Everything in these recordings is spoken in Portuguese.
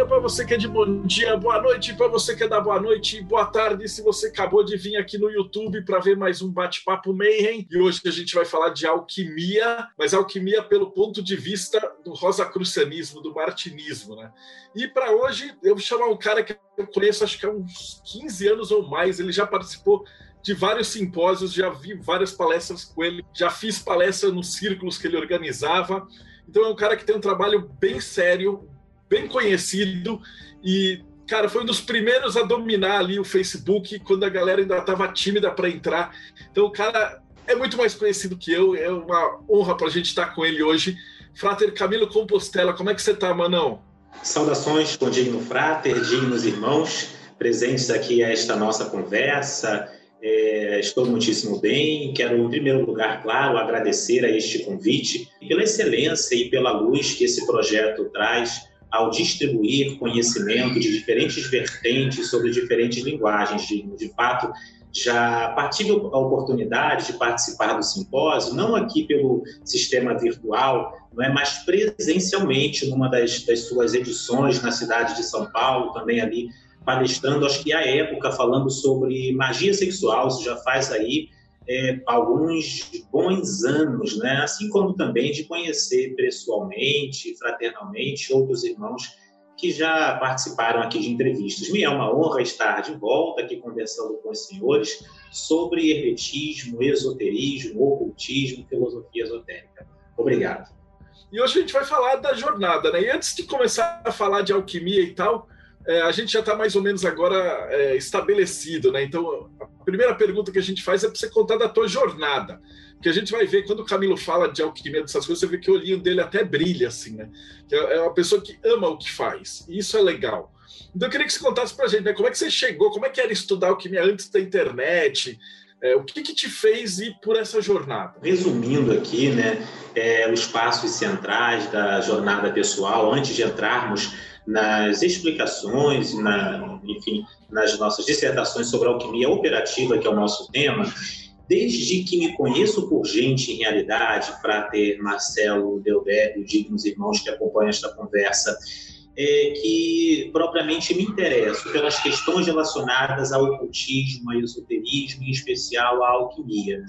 bom dia para você que é de bom dia, boa noite para você que é da boa noite, boa tarde se você acabou de vir aqui no YouTube para ver mais um bate-papo Mayhem. E hoje a gente vai falar de alquimia, mas alquimia pelo ponto de vista do rosacrucianismo, do martinismo, né? E para hoje eu vou chamar um cara que eu conheço acho que há uns 15 anos ou mais, ele já participou de vários simpósios, já vi várias palestras com ele, já fiz palestra nos círculos que ele organizava. Então é um cara que tem um trabalho bem sério, bem conhecido e cara, foi um dos primeiros a dominar ali o Facebook quando a galera ainda estava tímida para entrar. Então, o cara é muito mais conhecido que eu, é uma honra para a gente estar com ele hoje. Frater Camilo Compostela, como é que você está, Manão? Saudações, condigno Frater, dignos irmãos, presentes aqui a esta nossa conversa. É, estou muitíssimo bem. Quero, em primeiro lugar, claro, agradecer a este convite pela excelência e pela luz que esse projeto traz ao distribuir conhecimento de diferentes vertentes sobre diferentes linguagens. De, de fato, já tive a oportunidade de participar do simpósio, não aqui pelo sistema virtual, não é, mas presencialmente numa das, das suas edições na cidade de São Paulo, também ali palestrando, acho que à época, falando sobre magia sexual, isso já faz aí é, alguns bons anos, né? assim como também de conhecer pessoalmente, fraternalmente, outros irmãos que já participaram aqui de entrevistas. Me é uma honra estar de volta aqui conversando com os senhores sobre hermetismo, esoterismo, ocultismo, filosofia esotérica. Obrigado. E hoje a gente vai falar da jornada, né? E antes de começar a falar de alquimia e tal, é, a gente já está mais ou menos agora é, estabelecido, né? Então, a primeira pergunta que a gente faz é para você contar da tua jornada. Que a gente vai ver, quando o Camilo fala de alquimia, dessas coisas, você vê que o olhinho dele até brilha, assim, né? É, é uma pessoa que ama o que faz. E isso é legal. Então, eu queria que você contasse para a gente, né? Como é que você chegou? Como é que era estudar alquimia antes da internet? É, o que, que, te fez ir por essa jornada? Resumindo aqui, né, é, os passos centrais da jornada pessoal, antes de entrarmos nas explicações, na, enfim, nas nossas dissertações sobre alquimia operativa, que é o nosso tema, desde que me conheço por gente em realidade, para ter Marcelo Delberto, dignos irmãos que acompanham esta conversa, é, que propriamente me interesso pelas questões relacionadas ao ocultismo, ao esoterismo, em especial à alquimia.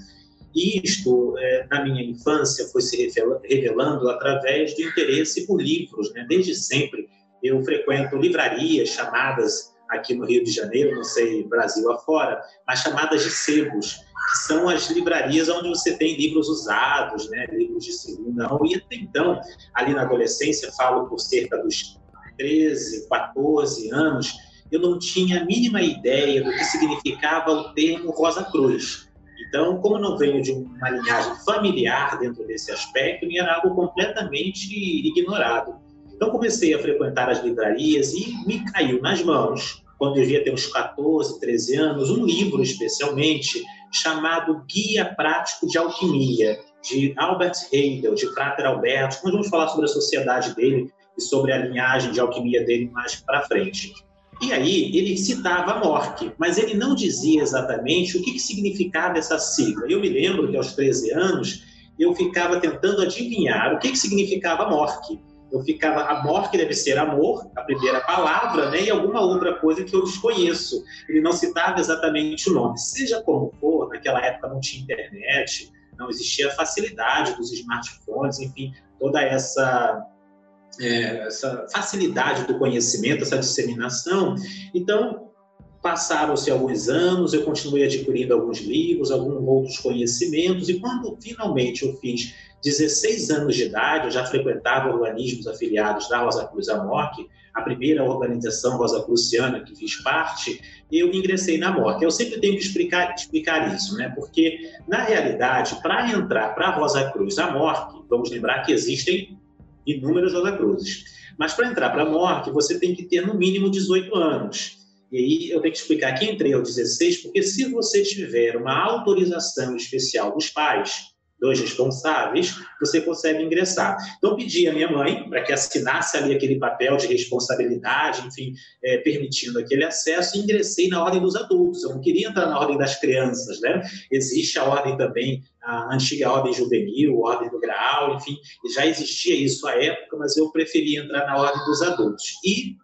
Isto, é, na minha infância, foi se revelando através do interesse por livros, né? desde sempre eu frequento livrarias chamadas aqui no Rio de Janeiro, não sei Brasil afora, mas chamadas de sebos, que são as livrarias onde você tem livros usados, né, livros de segunda mão. E até então, ali na adolescência, falo por cerca dos 13, 14 anos, eu não tinha a mínima ideia do que significava o termo Rosa Cruz. Então, como não venho de uma linhagem familiar dentro desse aspecto, era algo completamente ignorado. Então comecei a frequentar as livrarias e me caiu nas mãos, quando eu devia ter uns 14, 13 anos, um livro especialmente chamado Guia Prático de Alquimia, de Albert Heidel, de Frater Alberto. Nós vamos falar sobre a sociedade dele e sobre a linhagem de alquimia dele mais para frente. E aí ele citava Mork, mas ele não dizia exatamente o que, que significava essa sigla. Eu me lembro que aos 13 anos eu ficava tentando adivinhar o que, que significava Mork eu ficava, amor que deve ser amor, a primeira palavra, né, e alguma outra coisa que eu desconheço. Ele não citava exatamente o nome. Seja como for, naquela época não tinha internet, não existia a facilidade dos smartphones, enfim, toda essa é, essa facilidade do conhecimento, essa disseminação. Então, passaram-se alguns anos, eu continuei adquirindo alguns livros, alguns outros conhecimentos, e quando finalmente eu fiz 16 anos de idade, eu já frequentava organismos afiliados da Rosa Cruz Amorque, a primeira organização Rosa Cruciana que fiz parte, eu ingressei na MORC. Eu sempre tenho que explicar, explicar isso, né? porque, na realidade, para entrar para a Rosa Cruz Amorque, vamos lembrar que existem inúmeras Rosa Cruzes, mas para entrar para a MORC, você tem que ter no mínimo 18 anos. E aí eu tenho que explicar que entrei aos 16, porque se você tiver uma autorização especial dos pais, dois responsáveis, você consegue ingressar. Então, pedi à minha mãe para que assinasse ali aquele papel de responsabilidade, enfim, é, permitindo aquele acesso, e ingressei na ordem dos adultos. Eu não queria entrar na ordem das crianças, né? Existe a ordem também, a antiga ordem juvenil, ordem do Graal, enfim, já existia isso à época, mas eu preferi entrar na ordem dos adultos. E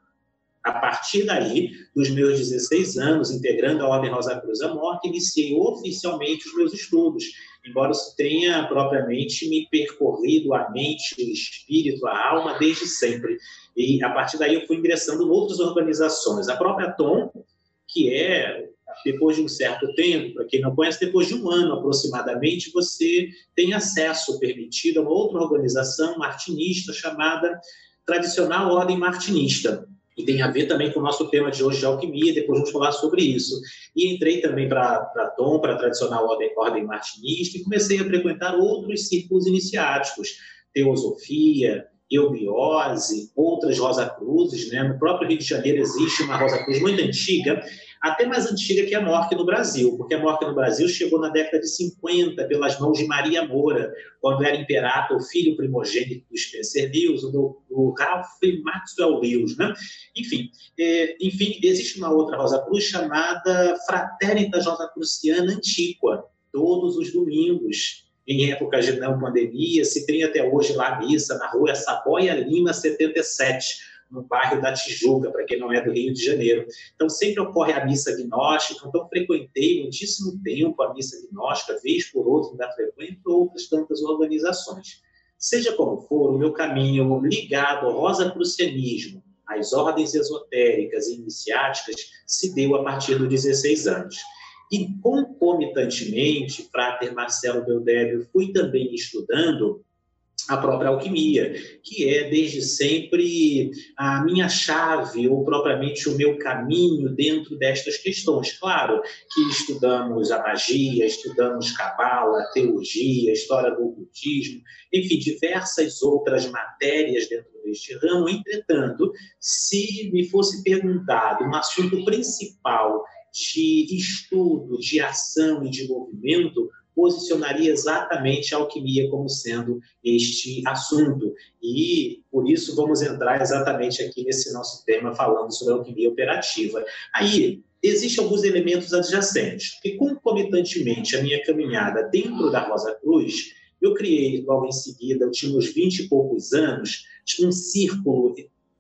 a partir daí, dos meus 16 anos, integrando a Ordem Rosa Cruz à Morte, iniciei oficialmente os meus estudos embora isso tenha propriamente me percorrido a mente, o espírito, a alma desde sempre. E a partir daí eu fui ingressando em outras organizações. A própria Tom, que é depois de um certo tempo, para quem não conhece, depois de um ano aproximadamente, você tem acesso permitido a uma outra organização martinista chamada Tradicional Ordem Martinista e tem a ver também com o nosso tema de hoje de alquimia, depois vamos falar sobre isso. E entrei também para Tom, para a tradicional ordem, ordem martinista, e comecei a frequentar outros círculos iniciáticos, teosofia, eubiose, outras Rosa Cruzes. Né? No próprio Rio de Janeiro existe uma Rosa Cruz muito antiga, até mais antiga que a Morte no Brasil, porque a Morte no Brasil chegou na década de 50 pelas mãos de Maria Moura, quando era imperator, filho primogênito do Spencer Lewis, do, do Ralph Maxwell Lewis, né? Enfim, é, enfim, existe uma outra Rosa Cruz chamada Fraternitas Rosa Cruciana Antiqua, todos os domingos, em épocas de não pandemia, se tem até hoje lá missa na rua Saboia Lima 77, no bairro da Tijuca, para quem não é do Rio de Janeiro. Então, sempre ocorre a missa gnóstica, então frequentei muitíssimo tempo a missa gnóstica, vez por outra ainda frequento outras tantas organizações. Seja como for, o meu caminho ligado ao rosacrucianismo, às ordens esotéricas e iniciáticas, se deu a partir dos 16 anos. E concomitantemente, Frater Marcelo Deldébio, fui também estudando a própria alquimia, que é desde sempre a minha chave ou propriamente o meu caminho dentro destas questões. Claro que estudamos a magia, estudamos cabala, teologia, história do ocultismo, enfim, diversas outras matérias dentro deste ramo. Entretanto, se me fosse perguntado um assunto principal de estudo, de ação e de movimento, posicionaria exatamente a alquimia como sendo este assunto. E por isso vamos entrar exatamente aqui nesse nosso tema falando sobre a alquimia operativa. Aí, existem alguns elementos adjacentes, que concomitantemente a minha caminhada dentro da Rosa Cruz, eu criei logo em seguida, eu tinha uns 20 e poucos anos, um círculo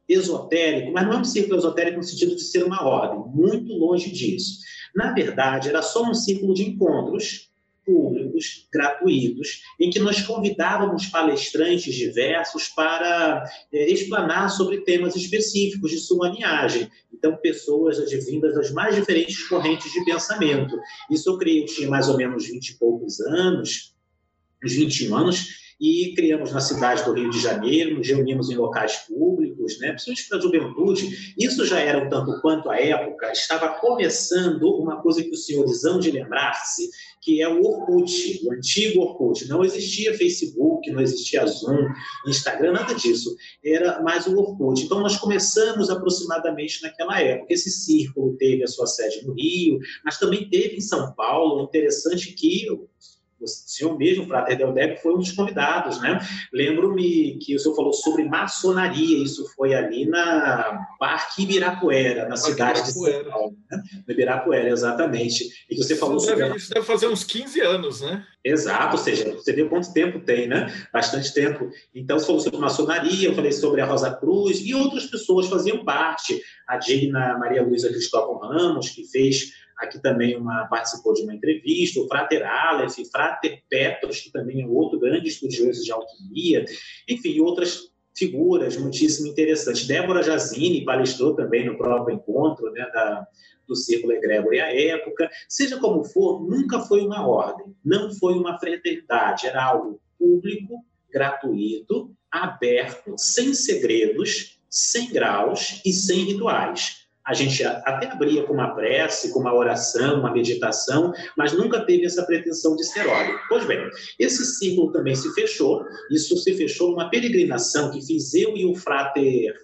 esotérico, mas não é um círculo esotérico no sentido de ser uma ordem, muito longe disso. Na verdade, era só um círculo de encontros públicos, gratuitos, em que nós convidávamos palestrantes diversos para é, explanar sobre temas específicos de sua linhagem. Então, pessoas advindas das mais diferentes correntes de pensamento. Isso eu creio que tinha mais ou menos 20 e poucos anos, uns 21 anos, e criamos na cidade do Rio de Janeiro, nos reunimos em locais públicos, né, principalmente para a juventude. Isso já era um tanto quanto à época, estava começando uma coisa que os senhores hão de lembrar-se, que é o Orkut, o antigo Orkut. Não existia Facebook, não existia Zoom, Instagram, nada disso. Era mais o Orkut. Então, nós começamos aproximadamente naquela época. Esse círculo teve a sua sede no Rio, mas também teve em São Paulo. Interessante que o senhor mesmo, Frater Deldeb, foi um dos convidados, né? Lembro-me que o senhor falou sobre maçonaria, isso foi ali na Parque Ibirapuera, na Parque cidade Ibirapuera. de São Paulo, né? No Ibirapuera, exatamente. E que você isso falou deve, sobre... Isso deve fazer uns 15 anos, né? Exato, ou seja, você vê quanto tempo tem, né? Bastante tempo. Então, você falou sobre maçonaria, eu falei sobre a Rosa Cruz, e outras pessoas faziam parte. A Digna Maria Luísa Cristóvão Ramos, que fez aqui também uma, participou de uma entrevista, o Frater Aleph, Frater Petros, que também é outro grande estudioso de alquimia, enfim, outras figuras muitíssimo interessantes. Débora Jazini palestrou também no próprio encontro né, da, do Círculo Egregor à época. Seja como for, nunca foi uma ordem, não foi uma fraternidade, era algo público, gratuito, aberto, sem segredos, sem graus e sem rituais a gente até abria com uma prece, com uma oração, uma meditação, mas nunca teve essa pretensão de ser óleo. Pois bem, esse ciclo também se fechou, isso se fechou numa peregrinação que fiz eu e o frater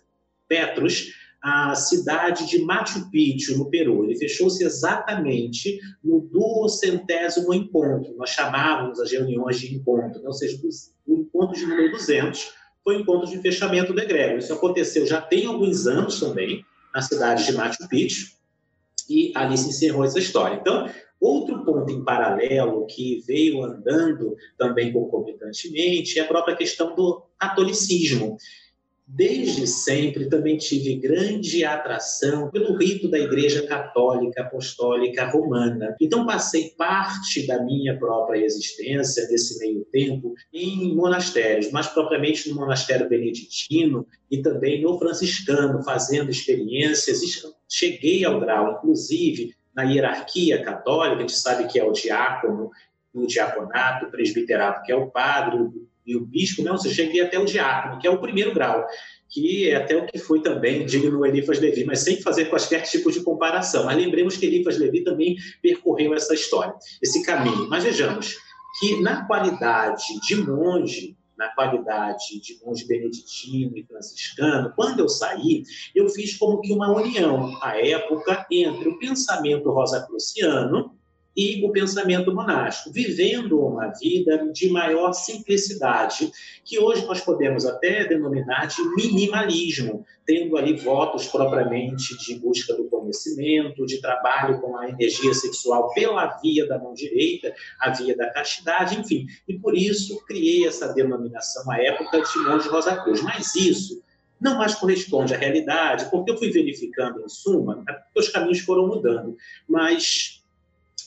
Petrus a cidade de Machu Picchu, no Peru. Ele fechou-se exatamente no duocentésimo encontro. Nós chamávamos as reuniões de encontro, ou seja, o encontro de número 200 foi o encontro de fechamento do egrégor. Isso aconteceu já tem alguns anos também, na cidade de Machu Picchu, e ali se encerrou essa história. Então, outro ponto em paralelo que veio andando também concomitantemente é a própria questão do catolicismo. Desde sempre também tive grande atração pelo rito da Igreja Católica Apostólica Romana. Então passei parte da minha própria existência desse meio tempo em monastérios, mais propriamente no monastério beneditino e também no franciscano, fazendo experiências. Cheguei ao grau, inclusive, na hierarquia católica, a gente sabe que é o diácono, o diaconato, o presbiterato, que é o padre, e o bispo, não, você cheguei até o diácono, que é o primeiro grau, que é até o que foi também digno Elifas Levi, mas sem fazer quaisquer tipos de comparação. Mas lembremos que Elifas Levi também percorreu essa história, esse caminho. Mas vejamos que na qualidade de monge, na qualidade de monge beneditino e franciscano, quando eu saí, eu fiz como que uma união, à época, entre o pensamento rosacruciano, e o pensamento monástico, vivendo uma vida de maior simplicidade, que hoje nós podemos até denominar de minimalismo, tendo ali votos propriamente de busca do conhecimento, de trabalho com a energia sexual pela via da mão direita, a via da castidade, enfim. E por isso criei essa denominação à época de Monte Rosa Cruz. Mas isso não mais corresponde à realidade, porque eu fui verificando, em suma, é porque os caminhos foram mudando, mas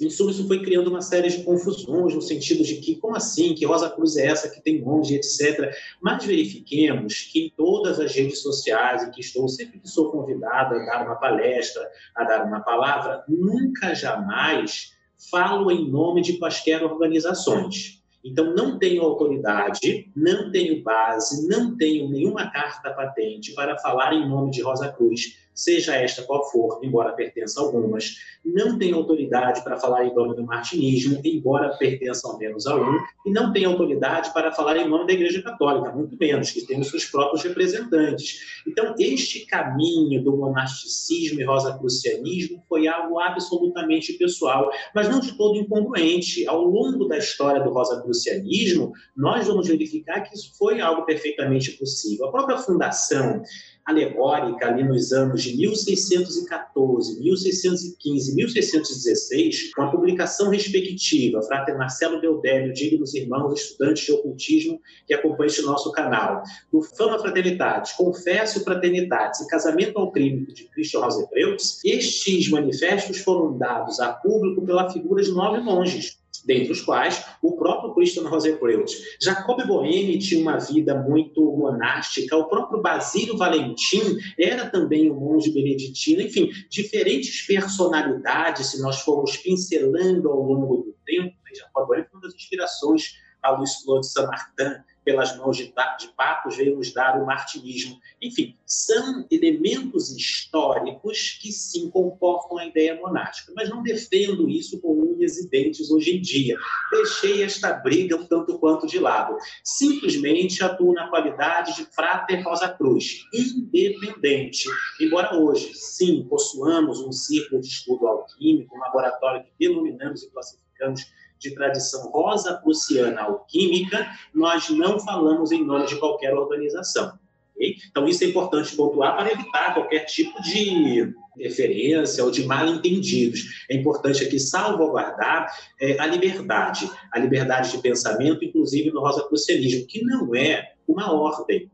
em suma, isso foi criando uma série de confusões, no sentido de que, como assim, que Rosa Cruz é essa que tem monge, etc. Mas verifiquemos que em todas as redes sociais em que estou, sempre que sou convidado a dar uma palestra, a dar uma palavra, nunca, jamais falo em nome de quaisquer organizações. Então, não tenho autoridade, não tenho base, não tenho nenhuma carta patente para falar em nome de Rosa Cruz seja esta qual for, embora pertença a algumas, não tem autoridade para falar em nome do martinismo, embora pertença ao menos a um, e não tem autoridade para falar em nome da Igreja Católica, muito menos, que tem os seus próprios representantes. Então, este caminho do monasticismo e rosacrucianismo foi algo absolutamente pessoal, mas não de todo incongruente. Ao longo da história do rosacrucianismo, nós vamos verificar que isso foi algo perfeitamente possível. A própria fundação alegórica ali nos anos de 1614, 1615, 1616, com a publicação respectiva, Frater Marcelo Deodélio, dignos irmãos, estudantes de ocultismo que acompanham este nosso canal, do Fama Fraternidades, Confesso Fraternidades e Casamento ao Crime de Christian Rosepreutz, estes manifestos foram dados a público pela figura de nove monges, dentre os quais o próprio Christian Rosepreut. Jacob Boheme tinha uma vida muito monástica, o próprio Basílio Valentim era também um monge beneditino, enfim, diferentes personalidades, se nós formos pincelando ao longo do tempo, né? Jacob Boheme foi uma das inspirações a Luiz Claude Saint-Martin, pelas mãos de, de papos, veio nos dar o martinismo. Enfim, são elementos históricos que sim comportam a ideia monástica, mas não defendo isso com unhas e dentes hoje em dia. Deixei esta briga um tanto quanto de lado. Simplesmente atuo na qualidade de frater Rosa Cruz, independente. Embora hoje, sim, possuamos um círculo de estudo alquímico, um laboratório que denominamos e classificamos de tradição rosa-prussiana alquímica, nós não falamos em nome de qualquer organização. Okay? Então, isso é importante pontuar para evitar qualquer tipo de referência ou de mal-entendidos. É importante aqui salvaguardar é, a liberdade, a liberdade de pensamento, inclusive no rosacrucianismo, que não é uma ordem,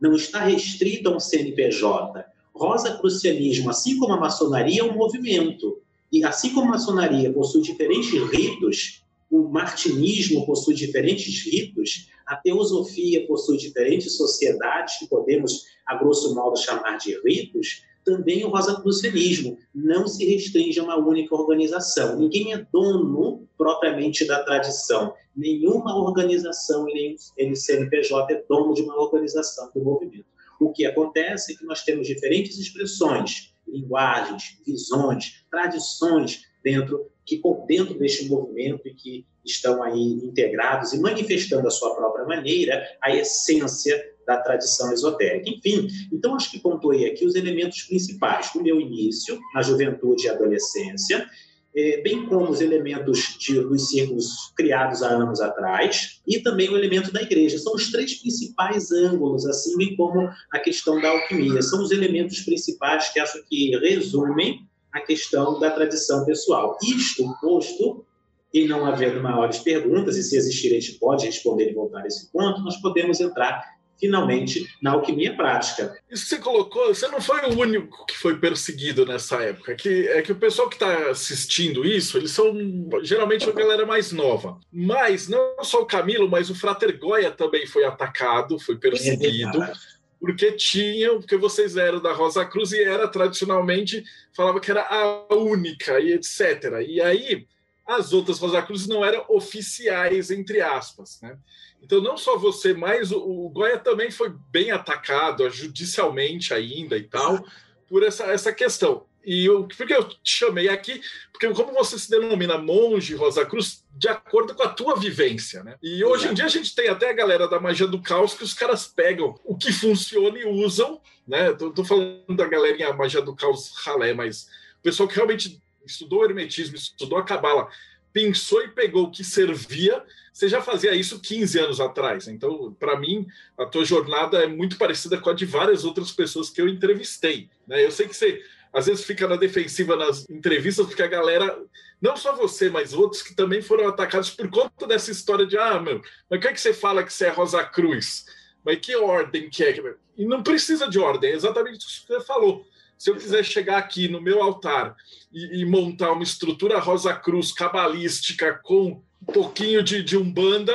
não está restrito a um CNPJ. Rosacrucianismo, assim como a maçonaria, é um movimento. E assim como a maçonaria possui diferentes ritos, o martinismo possui diferentes ritos, a teosofia possui diferentes sociedades que podemos, a grosso modo, chamar de ritos, também o rosacrucianismo não se restringe a uma única organização. Ninguém é dono propriamente da tradição. Nenhuma organização e nenhum CNPJ é dono de uma organização do movimento. O que acontece é que nós temos diferentes expressões, linguagens, visões, tradições dentro que dentro deste movimento e que estão aí integrados e manifestando a sua própria maneira a essência da tradição esotérica. Enfim, então acho que pontuei aqui os elementos principais do meu início, na juventude e adolescência, é, bem como os elementos de, dos círculos criados há anos atrás, e também o elemento da igreja. São os três principais ângulos, assim bem como a questão da alquimia. São os elementos principais que acho que resumem a questão da tradição pessoal. Isto posto, e não havendo maiores perguntas, e se existir, a gente pode responder e voltar a esse ponto, nós podemos entrar finalmente na alquimia prática. Isso que você colocou, você não foi o único que foi perseguido nessa época. Que, é que o pessoal que está assistindo isso, eles são geralmente a galera mais nova. Mas não só o Camilo, mas o Frater Goya também foi atacado, foi perseguido. É porque tinham, porque vocês eram da Rosa Cruz e era tradicionalmente falava que era a única e etc. E aí as outras Rosa Cruzes não eram oficiais entre aspas, né? Então, não só você, mas o, o Goya também foi bem atacado judicialmente ainda e tal, por essa, essa questão. E eu, por que eu te chamei aqui? Porque como você se denomina monge Rosa Cruz, de acordo com a tua vivência, né? E hoje em dia a gente tem até a galera da magia do caos que os caras pegam o que funciona e usam, né? Tô, tô falando da galerinha magia do caos ralé, mas o pessoal que realmente estudou hermetismo, estudou a cabala, pensou e pegou o que servia você já fazia isso 15 anos atrás. Então, para mim, a tua jornada é muito parecida com a de várias outras pessoas que eu entrevistei. Né? Eu sei que você às vezes fica na defensiva nas entrevistas, porque a galera, não só você, mas outros que também foram atacados por conta dessa história de ah, meu, mas que é que você fala que você é Rosa Cruz? Mas que ordem que é? E não precisa de ordem, é exatamente isso que você falou. Se eu quiser chegar aqui no meu altar e, e montar uma estrutura Rosa Cruz cabalística com um pouquinho de, de Umbanda,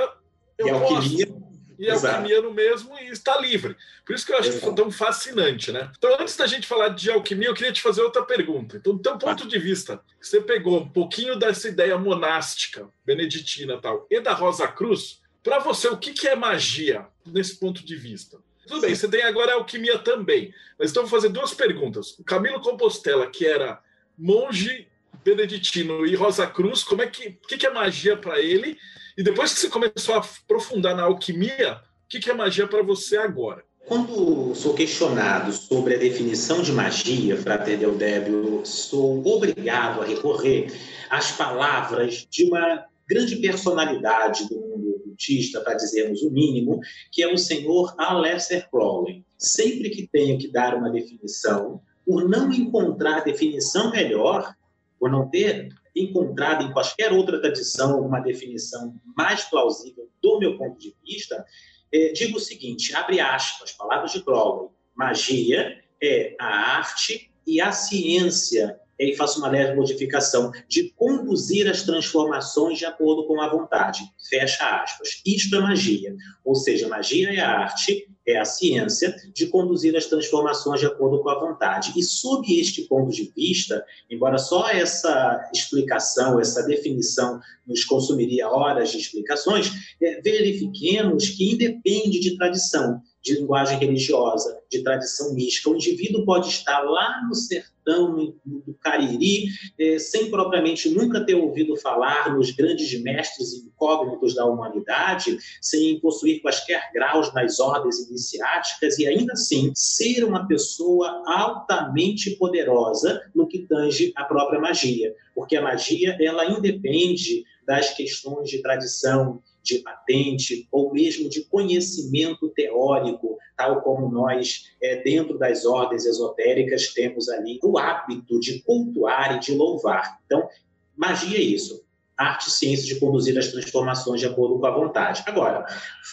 eu e alquimia. posso. E alquimia no mesmo e está livre. Por isso que eu acho Exato. tão fascinante, né? Então, antes da gente falar de alquimia, eu queria te fazer outra pergunta. Então, do teu ponto de vista, você pegou um pouquinho dessa ideia monástica, beneditina tal, e da Rosa Cruz, para você, o que, que é magia nesse ponto de vista? Tudo bem, você tem agora a alquimia também. Mas então, vou fazer duas perguntas. O Camilo Compostela, que era monge beneditino e Rosa Cruz, como é que, que, que é magia para ele? E depois que você começou a aprofundar na alquimia, o que, que é magia para você agora? Quando sou questionado sobre a definição de magia, Frater Del Débio, sou obrigado a recorrer às palavras de uma grande personalidade do mundo ocultista, para dizermos o mínimo, que é o senhor Aleister Crowley. Sempre que tenho que dar uma definição, por não encontrar definição melhor, por não ter encontrado em qualquer outra tradição uma definição mais plausível do meu ponto de vista, é, digo o seguinte, abre aspas, palavras de Crowley, magia é a arte e a ciência, e faço uma leve modificação, de conduzir as transformações de acordo com a vontade, fecha aspas. Isto é magia, ou seja, magia é a arte é a ciência de conduzir as transformações de acordo com a vontade. E sob este ponto de vista, embora só essa explicação, essa definição nos consumiria horas de explicações, é, verifiquemos que independe de tradição de linguagem religiosa, de tradição mística. O indivíduo pode estar lá no sertão do Cariri, eh, sem propriamente nunca ter ouvido falar nos grandes mestres incógnitos da humanidade, sem possuir quaisquer graus nas ordens iniciáticas e ainda assim ser uma pessoa altamente poderosa no que tange a própria magia, porque a magia ela independe das questões de tradição, de patente ou mesmo de conhecimento teórico, tal como nós, é, dentro das ordens esotéricas, temos ali o hábito de cultuar e de louvar. Então, magia é isso. Arte e ciência de conduzir as transformações de acordo com a vontade. Agora,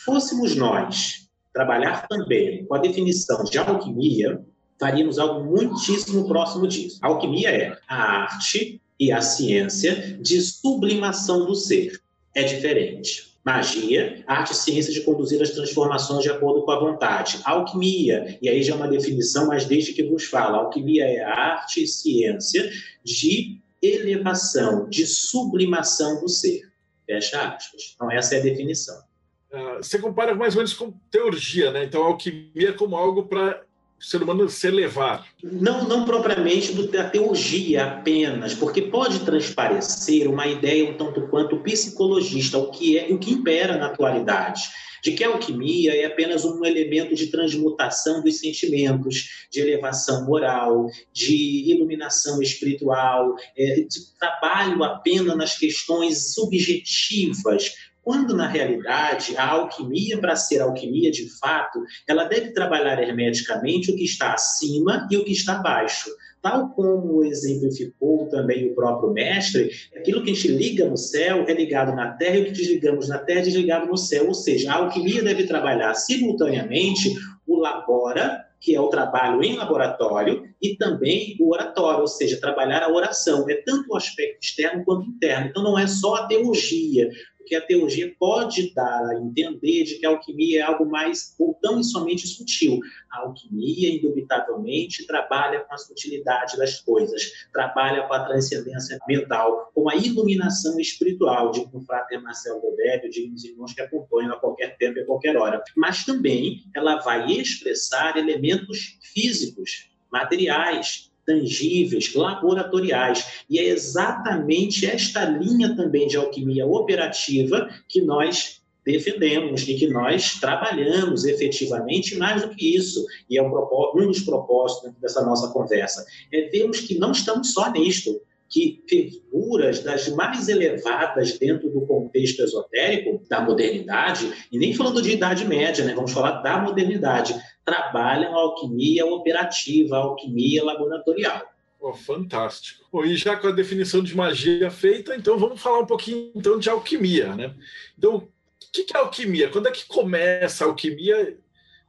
fôssemos nós trabalhar também com a definição de alquimia, faríamos algo muitíssimo próximo disso. A alquimia é a arte e a ciência de sublimação do ser. É diferente. Magia, arte e ciência de conduzir as transformações de acordo com a vontade. Alquimia, e aí já é uma definição, mas desde que vos falo, alquimia é arte e ciência de elevação, de sublimação do ser. Fecha aspas. Então, essa é a definição. Uh, você compara mais ou menos com teurgia, né? Então, alquimia como algo para ser humano se elevar. Não, não propriamente da teologia apenas, porque pode transparecer uma ideia um tanto quanto psicologista, o que é o que impera na atualidade. de que a alquimia é apenas um elemento de transmutação dos sentimentos, de elevação moral, de iluminação espiritual, é, de trabalho apenas nas questões subjetivas, quando na realidade a alquimia, para ser alquimia de fato, ela deve trabalhar hermeticamente o que está acima e o que está abaixo tal como exemplificou também o próprio mestre, aquilo que a gente liga no céu é ligado na terra e o que desligamos na terra é desligado no céu. Ou seja, a alquimia deve trabalhar simultaneamente o labora, que é o trabalho em laboratório, e também o oratório, ou seja, trabalhar a oração. É tanto o aspecto externo quanto interno. Então, não é só a teologia, porque a teologia pode dar a entender de que a alquimia é algo mais ou tão e somente sutil. A alquimia, indubitavelmente, trabalha com a sutilidade das coisas, trabalha com a transcendência mental, com a iluminação espiritual, de o frater Marcel Godébio, de os irmãos que acompanham a qualquer tempo e a qualquer hora. Mas também ela vai expressar elementos físicos, materiais, tangíveis, laboratoriais. E é exatamente esta linha também de alquimia operativa que nós defendemos e que nós trabalhamos efetivamente mais do que isso, e é um, um dos propósitos dessa nossa conversa, é vermos que não estamos só nisto, que figuras das mais elevadas dentro do contexto esotérico da modernidade, e nem falando de Idade Média, né? vamos falar da modernidade, trabalham a alquimia operativa, a alquimia laboratorial. Oh, fantástico. Bom, e já com a definição de magia feita, então vamos falar um pouquinho então de alquimia, né? Então, o que é alquimia? Quando é que começa a alquimia?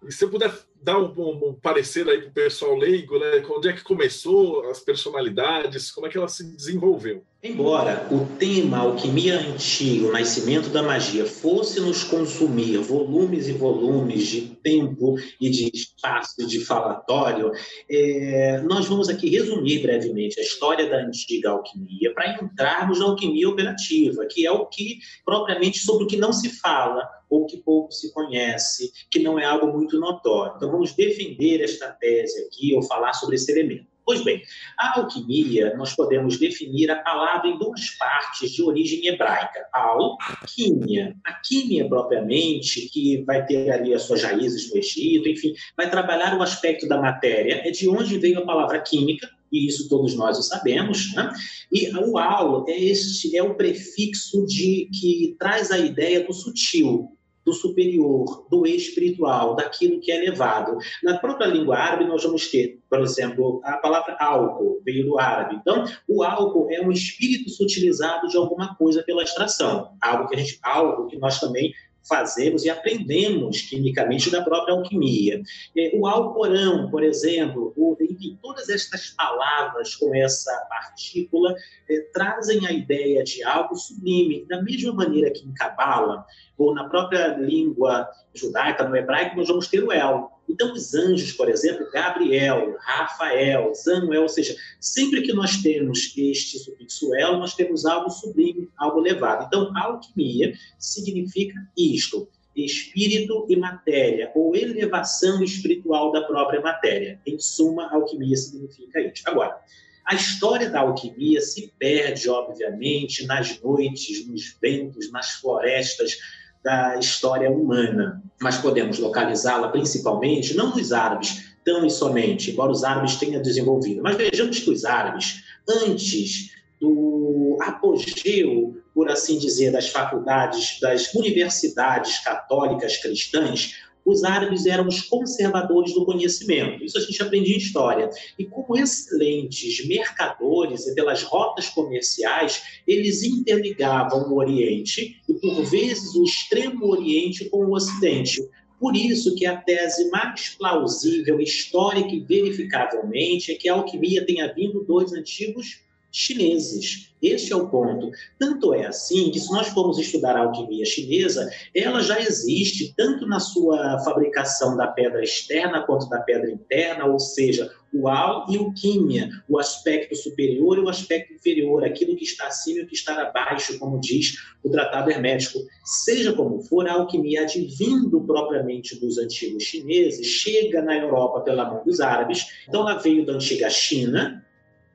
se você puder dar um, um, parecer aí para o pessoal leigo, né? Onde é que começou as personalidades, como é que ela se desenvolveu? Embora o tema alquimia antiga, o nascimento da magia, fosse nos consumir volumes e volumes de tempo e de espaço de falatório, é, nós vamos aqui resumir brevemente a história da antiga alquimia para entrarmos na alquimia operativa, que é o que propriamente sobre o que não se fala ou que pouco se conhece, que não é algo muito notório. Então vamos defender esta tese aqui ou falar sobre esse elemento. Pois bem, a alquimia, nós podemos definir a palavra em duas partes de origem hebraica. Alquimia, a químia propriamente, que vai ter ali as suas raízes no Egito, enfim, vai trabalhar o aspecto da matéria, é de onde veio a palavra química, e isso todos nós o sabemos, né? E o al é este é o prefixo de que traz a ideia do sutil, do superior, do espiritual, daquilo que é elevado. Na própria língua árabe, nós vamos ter, por exemplo, a palavra álcool, veio do árabe. Então, o álcool é um espírito sutilizado de alguma coisa pela extração, algo que a gente, algo que nós também fazemos e aprendemos quimicamente da própria alquimia. É, o Alcorão, por exemplo, o, enfim, todas estas palavras com essa partícula é, trazem a ideia de algo sublime, da mesma maneira que em Cabala, ou na própria língua judaica, no hebraico, nós vamos ter o El. Então, os anjos, por exemplo, Gabriel, Rafael, Samuel, ou seja, sempre que nós temos este sufixo El, nós temos algo sublime, algo elevado. Então, alquimia significa isto, espírito e matéria, ou elevação espiritual da própria matéria. Em suma, alquimia significa isso. Agora, a história da alquimia se perde, obviamente, nas noites, nos ventos, nas florestas, da história humana, mas podemos localizá-la principalmente não nos árabes, tão e somente, embora os árabes tenham desenvolvido, mas vejamos que os árabes, antes do apogeu, por assim dizer, das faculdades, das universidades católicas cristãs, os árabes eram os conservadores do conhecimento. Isso a gente aprende em história. E como excelentes mercadores e pelas rotas comerciais, eles interligavam o Oriente e, por vezes, o Extremo Oriente com o Ocidente. Por isso que a tese mais plausível, histórica e verificavelmente é que a alquimia tenha vindo dos antigos chineses. Este é o ponto. Tanto é assim que, se nós formos estudar a alquimia chinesa, ela já existe tanto na sua fabricação da pedra externa quanto da pedra interna, ou seja, o al e o químia, o aspecto superior e o aspecto inferior, aquilo que está acima e o que está abaixo, como diz o Tratado Hermético. Seja como for, a alquimia advindo propriamente dos antigos chineses, chega na Europa pela mão dos árabes, então ela veio da antiga China,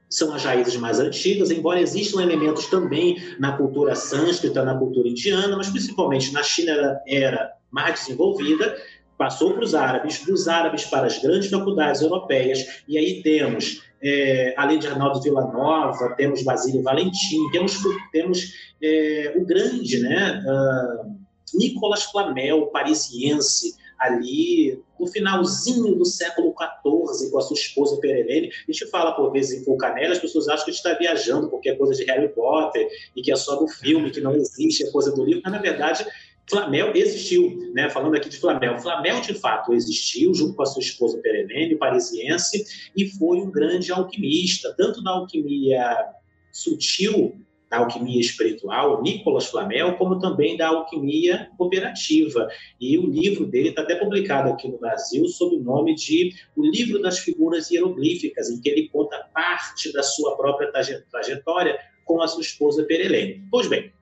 são as raízes mais antigas, embora existam elementos também na cultura sânscrita, na cultura indiana, mas principalmente na China era, era mais desenvolvida, passou para os árabes, dos árabes para as grandes faculdades europeias, e aí temos, é, além de Arnaldo Villanova, temos Basílio Valentim, temos, temos é, o grande, né, uh, Nicolas Flamel, parisiense, ali no finalzinho do século XIV, com a sua esposa Perelene. A gente fala, por vezes, em Fulcanelli, as pessoas acham que a gente está viajando porque é coisa de Harry Potter e que é só do filme, que não existe, é coisa do livro, mas, na verdade, Flamel existiu, né? Falando aqui de Flamel. Flamel, de fato, existiu junto com a sua esposa Perelene, parisiense, e foi um grande alquimista, tanto na alquimia sutil da alquimia espiritual, Nicolas Flamel, como também da alquimia operativa. E o livro dele está até publicado aqui no Brasil sob o nome de O Livro das Figuras Hieroglíficas, em que ele conta parte da sua própria trajetória com a sua esposa Perelene. Pois bem,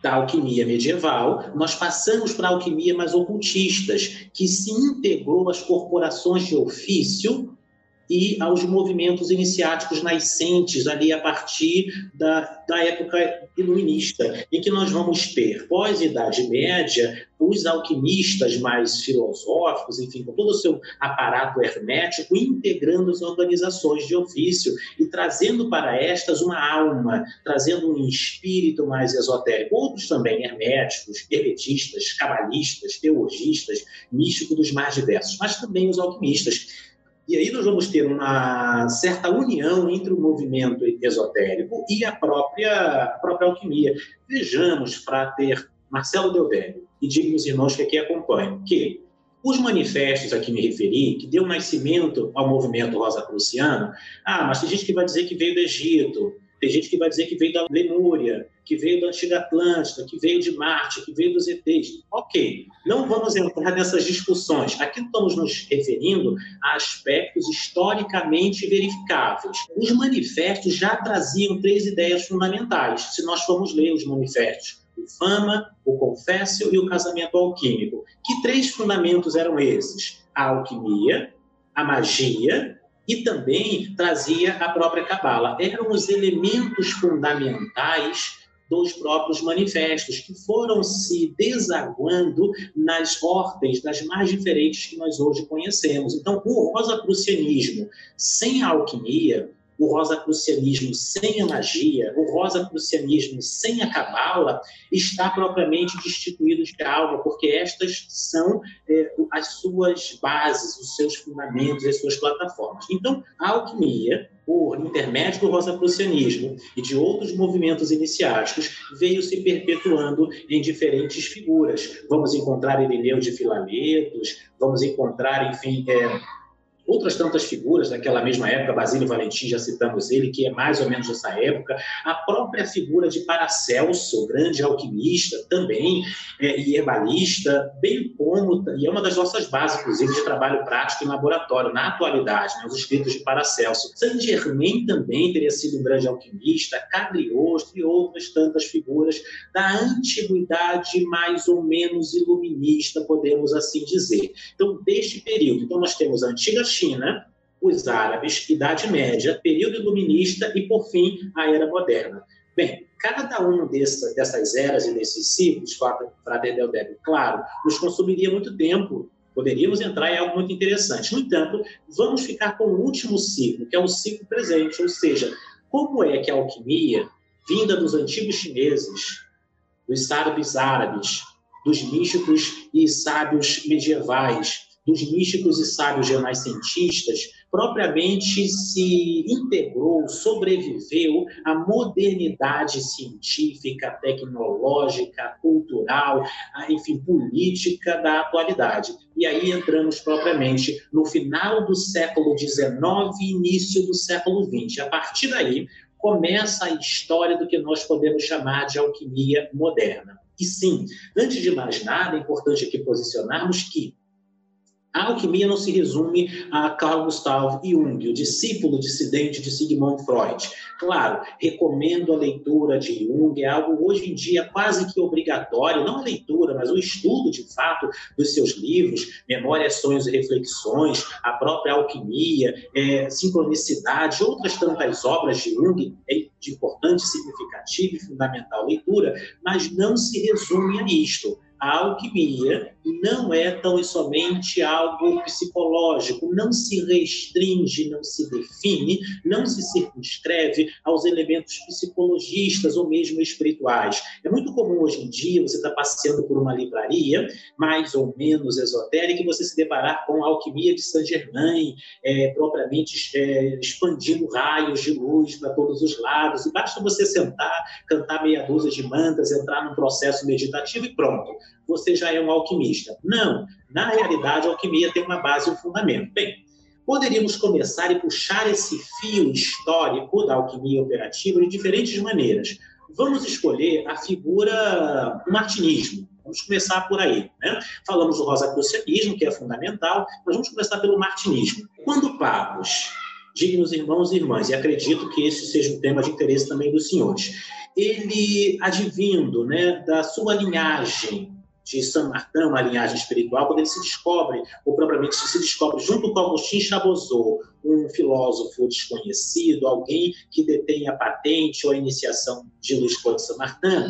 da alquimia medieval, nós passamos para a alquimia mais ocultistas, que se integrou às corporações de ofício e aos movimentos iniciáticos nascentes ali a partir da, da época iluminista, em que nós vamos ter, pós-Idade Média, os alquimistas mais filosóficos, enfim, com todo o seu aparato hermético, integrando as organizações de ofício e trazendo para estas uma alma, trazendo um espírito mais esotérico. Outros também herméticos, hermetistas, cabalistas, teurgistas, místicos dos mais diversos, mas também os alquimistas e aí nós vamos ter uma certa união entre o movimento esotérico e a própria, a própria alquimia. Vejamos, para ter Marcelo Deodélio e dignos irmãos que aqui acompanham, que os manifestos a que me referi, que deu nascimento ao movimento Rosa Cruciano, ah, mas tem gente que vai dizer que veio do Egito, tem gente que vai dizer que veio da Lemúria, que veio da antiga Atlântida, que veio de Marte, que veio dos ETs. Ok, não vamos entrar nessas discussões. Aqui estamos nos referindo a aspectos historicamente verificáveis. Os manifestos já traziam três ideias fundamentais, se nós formos ler os manifestos. O Fama, o Confécio e o Casamento Alquímico. Que três fundamentos eram esses? A alquimia, a magia e também trazia a própria Cabala. Eram os elementos fundamentais dos próprios manifestos, que foram se desaguando nas ordens das mais diferentes que nós hoje conhecemos. Então, o rosacrucianismo sem alquimia, o rosacrucianismo sem a magia, o rosacrucianismo sem a cabala, está propriamente destituído de alma, porque estas são é, as suas bases, os seus fundamentos, as suas plataformas. Então, a alquimia, por intermédio do rosacrucianismo e de outros movimentos iniciáticos, veio se perpetuando em diferentes figuras. Vamos encontrar Irineu de Filametos, vamos encontrar, enfim, é, outras tantas figuras daquela mesma época, Basílio Valentim, já citamos ele, que é mais ou menos dessa época, a própria figura de Paracelso, grande alquimista também, é, e herbalista, bem como, e é uma das nossas bases, inclusive, de trabalho prático em laboratório, na atualidade, né, os escritos de Paracelso. Saint Germain também teria sido um grande alquimista, Cagliostro e outras tantas figuras da antiguidade mais ou menos iluminista, podemos assim dizer. Então, deste período, então nós temos a antiga China, os árabes, Idade Média, período iluminista e, por fim, a Era Moderna. Bem, cada uma dessa, dessas eras e desses ciclos, Frater Del Débio, claro, nos consumiria muito tempo. Poderíamos entrar em algo muito interessante. No entanto, vamos ficar com o último ciclo, que é o ciclo presente, ou seja, como é que a alquimia, vinda dos antigos chineses, dos sábios árabes, dos místicos e sábios medievais, dos místicos e sábios renascentistas, propriamente se integrou, sobreviveu à modernidade científica, tecnológica, cultural, enfim, política da atualidade. E aí entramos propriamente no final do século XIX e início do século XX. A partir daí, começa a história do que nós podemos chamar de alquimia moderna. E sim, antes de mais nada, é importante aqui posicionarmos que A alquimia não se resume a Carl Gustav Jung, o discípulo dissidente de Sigmund Freud. Claro, recomendo a leitura de Jung, é algo hoje em dia quase que obrigatório, não a leitura, mas o estudo de fato dos seus livros, Memórias, Sonhos e Reflexões, a própria alquimia, é, sincronicidade, outras tantas obras de Jung, é de importante, significativa e fundamental leitura, mas não se resume a isto a alquimia não é tão e somente algo psicológico, não se restringe, não se define, não se circunscreve aos elementos psicologistas ou mesmo espirituais. É muito comum hoje em dia você estar tá passeando por uma livraria, mais ou menos esotérica, e você se deparar com a alquimia de Saint-Germain, é, propriamente é, expandindo raios de luz para todos os lados, e basta você sentar, cantar meia dúzia de mantas, entrar num processo meditativo e pronto você já é um alquimista. Não, na realidade, a alquimia tem uma base e um fundamento. Bem, poderíamos começar e puxar esse fio histórico da alquimia operativa de diferentes maneiras. Vamos escolher a figura do martinismo. Vamos começar por aí. Né? Falamos do rosacrucianismo, que é fundamental, mas vamos começar pelo martinismo. Quando Papos, dignos irmãos e irmãs, e acredito que esse seja um tema de interesse também dos senhores, ele, advindo né, da sua linhagem de Saint Martin, uma linhagem espiritual, quando ele se descobre, ou propriamente se descobre junto com Agustin Chabozot, um filósofo desconhecido, alguém que detém a patente ou a iniciação de Luiz Cláudio Saint Martin,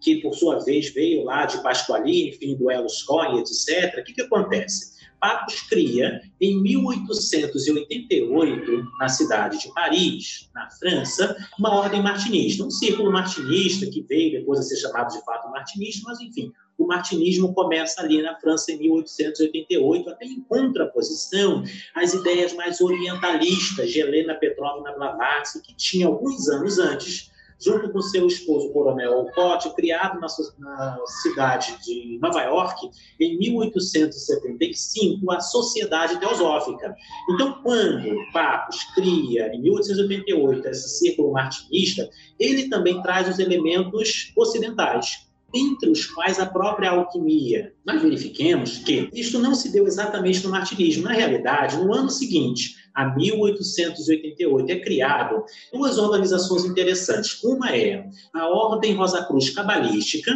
que por sua vez veio lá de Pasquali, enfim, do Elos Cohen, etc. O que, que acontece? Papos cria, em 1888, na cidade de Paris, na França, uma ordem martinista, um círculo martinista que veio depois a ser chamado de fato martinista, mas enfim, o martinismo começa ali na França em 1888, até em contraposição às ideias mais orientalistas de Helena Petrovna Blavatsky, que tinha alguns anos antes junto com seu esposo, Coronel Alcott, criado na, na, cidade de Nova York em 1875 a Sociedade Teosófica. Então, quando Papos cria, em 1888, esse círculo martinista, ele também traz os elementos ocidentais entre os quais a própria alquimia. Mas verifiquemos que isto não se deu exatamente no martinismo. Na realidade, no ano seguinte, a 1888, é criado duas organizações interessantes. Uma é a Ordem Rosa Cruz Cabalística,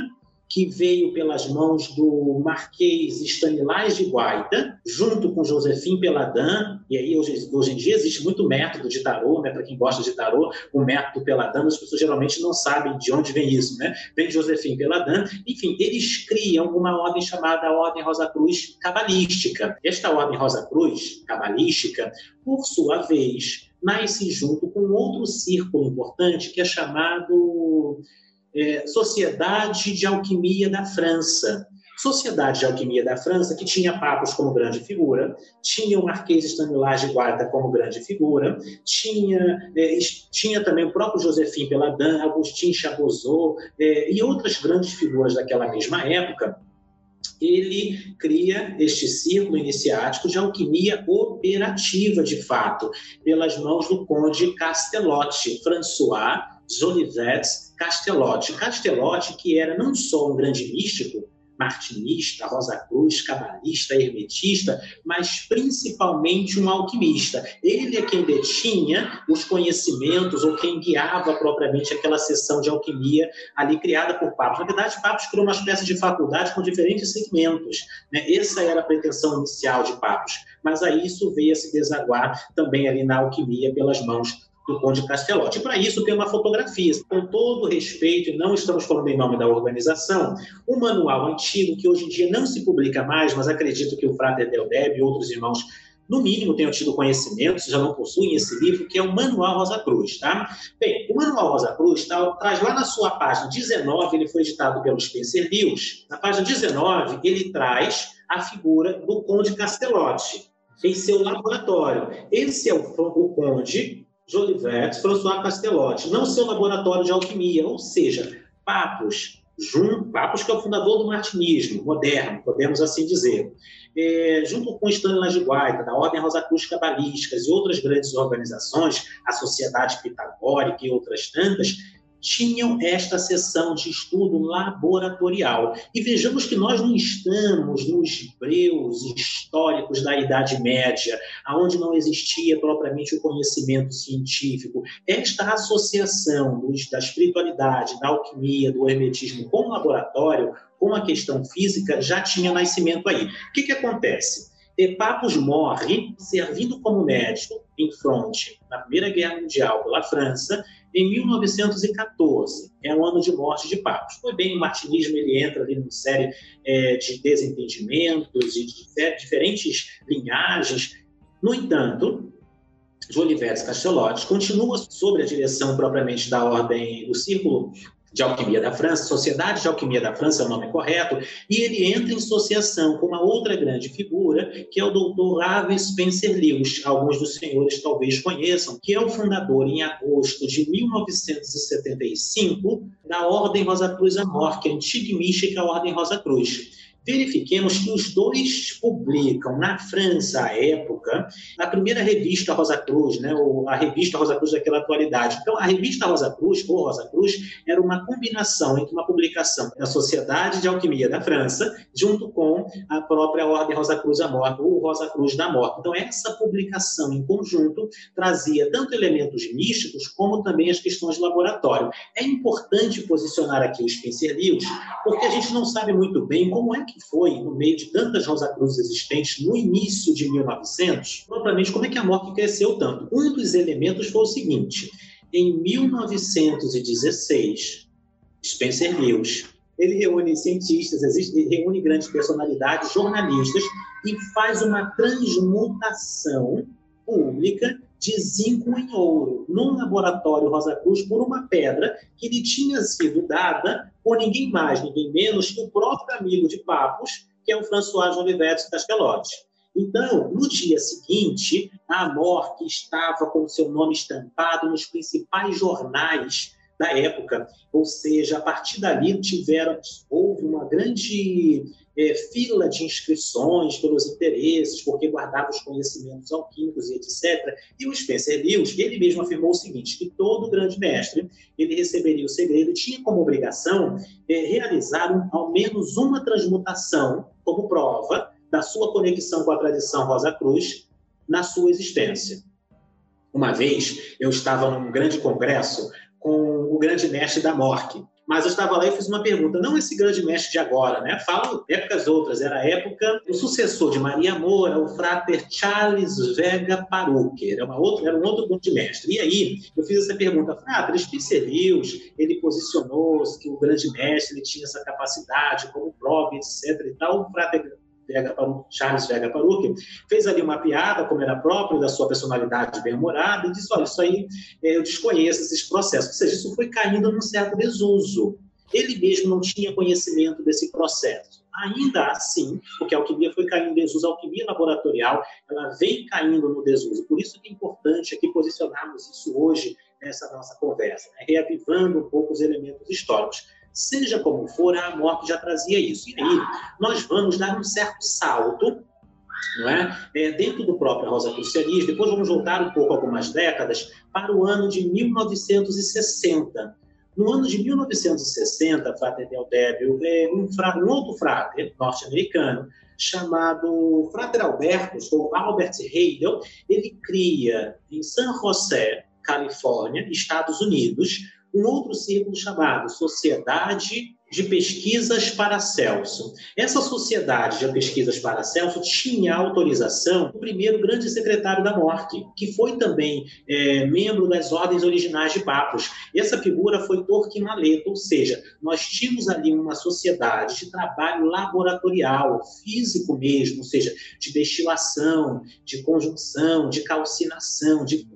que veio pelas mãos do Marquês Stanislas de Guaita, junto com Josefim Peladan, e aí hoje, hoje em dia existe muito método de tarô, né, para quem gosta de tarô, o método Peladan, as pessoas geralmente não sabem de onde vem isso, né? Vem de Josefim Peladan, enfim, eles criam uma ordem chamada Ordem Rosa Cruz Cabalística. Esta Ordem Rosa Cruz Cabalística, por sua vez, nasce junto com outro círculo importante que é chamado é, Sociedade de Alquimia da França. Sociedade de Alquimia da França, que tinha Papos como grande figura, tinha o Marquês Stanislas de Guarda como grande figura, tinha, é, tinha também o próprio Josephine Peladan, Agustin Chabozot é, e outras grandes figuras daquela mesma época, ele cria este círculo iniciático de alquimia operativa, de fato, pelas mãos do conde Castellotti, François Jolivet Castellotti. Castellotti, que era não só um grande místico, martinista, Rosa Cruz, cabalista, hermetista, mas principalmente um alquimista. Ele é quem detinha os conhecimentos ou quem guiava propriamente aquela sessão de alquimia ali criada por Papos. Na verdade, Papos criou uma espécie de faculdade com diferentes segmentos. Né? Essa era a pretensão inicial de Papos, mas aí isso veio a se desaguar também ali na alquimia pelas mãos do Conde Castelotti. Para isso tem uma fotografia. Com todo respeito, e não estamos falando em nome da organização, um manual antigo que hoje em dia não se publica mais, mas acredito que o Frater Del Deb e outros irmãos no mínimo tenham tido conhecimento, se já não possuem esse livro, que é o Manual Rosa Cruz, tá? Bem, o Manual Rosa Cruz tá, traz lá na sua página 19, ele foi editado pelo Spencer Lewis, na página 19 ele traz a figura do Conde Castelotti em seu laboratório. Esse é o, o Conde Jolivet, François Castellotti, não seu laboratório de alquimia, ou seja, Papos, junto, Papos que é o fundador do martinismo moderno, podemos assim dizer, é, junto com Stanislas de Guaita, da Ordem Rosacruz Cabalísticas e outras grandes organizações, a Sociedade Pitagórica e outras tantas, tinham esta sessão de estudo laboratorial. E vejamos que nós não estamos nos breus históricos da Idade Média, onde não existia propriamente o conhecimento científico. Esta associação dos, da espiritualidade, da alquimia, do hermetismo com o laboratório, com a questão física, já tinha nascimento aí. O que, que acontece? Papos morre servindo como médico em fronte na Primeira Guerra Mundial pela França em 1914. É o ano de morte de Papos. Foi bem o martinismo, ele entra ali numa série é, de desentendimentos e de diferentes linhagens. No entanto, de Oliveira Castelotti continua sob a direção propriamente da ordem do Círculo de Alquimia da França, Sociedade de Alquimia da França é o nome correto, e ele entra em associação com uma outra grande figura, que é o Dr. Ave Spencer Lewis, alguns dos senhores talvez conheçam, que é o fundador, em agosto de 1975, da Ordem Rosa Cruz Amor, que é a antiga mística Ordem Rosa Cruz verifiquemos que os dois publicam na França à época a primeira revista Rosa Cruz, né, ou a revista Rosa Cruz daquela atualidade. Então, a revista Rosa Cruz, ou Rosa Cruz, era uma combinação entre uma publicação da Sociedade de Alquimia da França, junto com a própria Ordem Rosa Cruz da Morte, ou Rosa Cruz da Morte. Então, essa publicação em conjunto trazia tanto elementos místicos como também as questões de laboratório. É importante posicionar aqui o Spencer Lewis, porque a gente não sabe muito bem como é que que foi, no meio de tantas Rosa Cruz existentes no início de 1900, propriamente como é que a morte cresceu tanto. Um dos elementos foi o seguinte: em 1916, Spencer Lewis ele reúne cientistas, reúne grandes personalidades, jornalistas e faz uma transmutação pública de zinco em ouro num laboratório Rosa Cruz por uma pedra que lhe tinha sido dada por ninguém mais, ninguém menos que o próprio amigo de Papos, que é o François Olivetti Caspelotti. Então, no dia seguinte, a Amor, que estava com seu nome estampado nos principais jornais da época, ou seja, a partir dali tiveram, houve uma grande é, fila de inscrições pelos interesses, porque guardava os conhecimentos alquímicos e etc. E o Spencer Lewis, ele mesmo afirmou o seguinte, que todo grande mestre, ele receberia o segredo e tinha como obrigação é, realizar um, ao menos uma transmutação como prova da sua conexão com a tradição Rosa Cruz na sua existência. Uma vez, eu estava num grande congresso com o grande mestre da Morque, mas eu estava lá e fiz uma pergunta, não esse grande mestre de agora, né? Falo épocas outras, era a época do sucessor de Maria Moura, o frater Charles Vega Paruque, era, era um outro grande mestre. E aí eu fiz essa pergunta, frater, Spicerius, ele posicionou-se que o grande mestre ele tinha essa capacidade como prova, etc. e tal, o frater Vega Charles Vega Paruque, fez ali uma piada, como era próprio da sua personalidade bem-humorada, e disse: Olha, isso aí é, eu desconheço esses processos. Ou seja, isso foi caindo num certo desuso. Ele mesmo não tinha conhecimento desse processo. Ainda assim, porque a alquimia foi caindo em desuso, a alquimia laboratorial, ela vem caindo no desuso. Por isso que é importante aqui posicionarmos isso hoje nessa nossa conversa, né? reavivando um pouco os elementos históricos. Seja como for, a morte já trazia isso. E aí, nós vamos dar um certo salto é? é? dentro do próprio rosacrucianismo, depois vamos voltar um pouco algumas décadas para o ano de 1960. No ano de 1960, Frater Del Débio, é, um, um outro frater norte-americano, chamado Frater Albertus, ou Albert Heidel, ele cria em San José, Califórnia, Estados Unidos, um outro círculo chamado Sociedade de Pesquisas Paracelso. Essa Sociedade de Pesquisas Paracelso tinha autorização do primeiro grande secretário da morte, que foi também é, membro das ordens originais de Papos. Essa figura foi Torquemaleto, ou seja, nós tínhamos ali uma sociedade de trabalho laboratorial, físico mesmo, ou seja, de destilação, de conjunção, de calcinação, de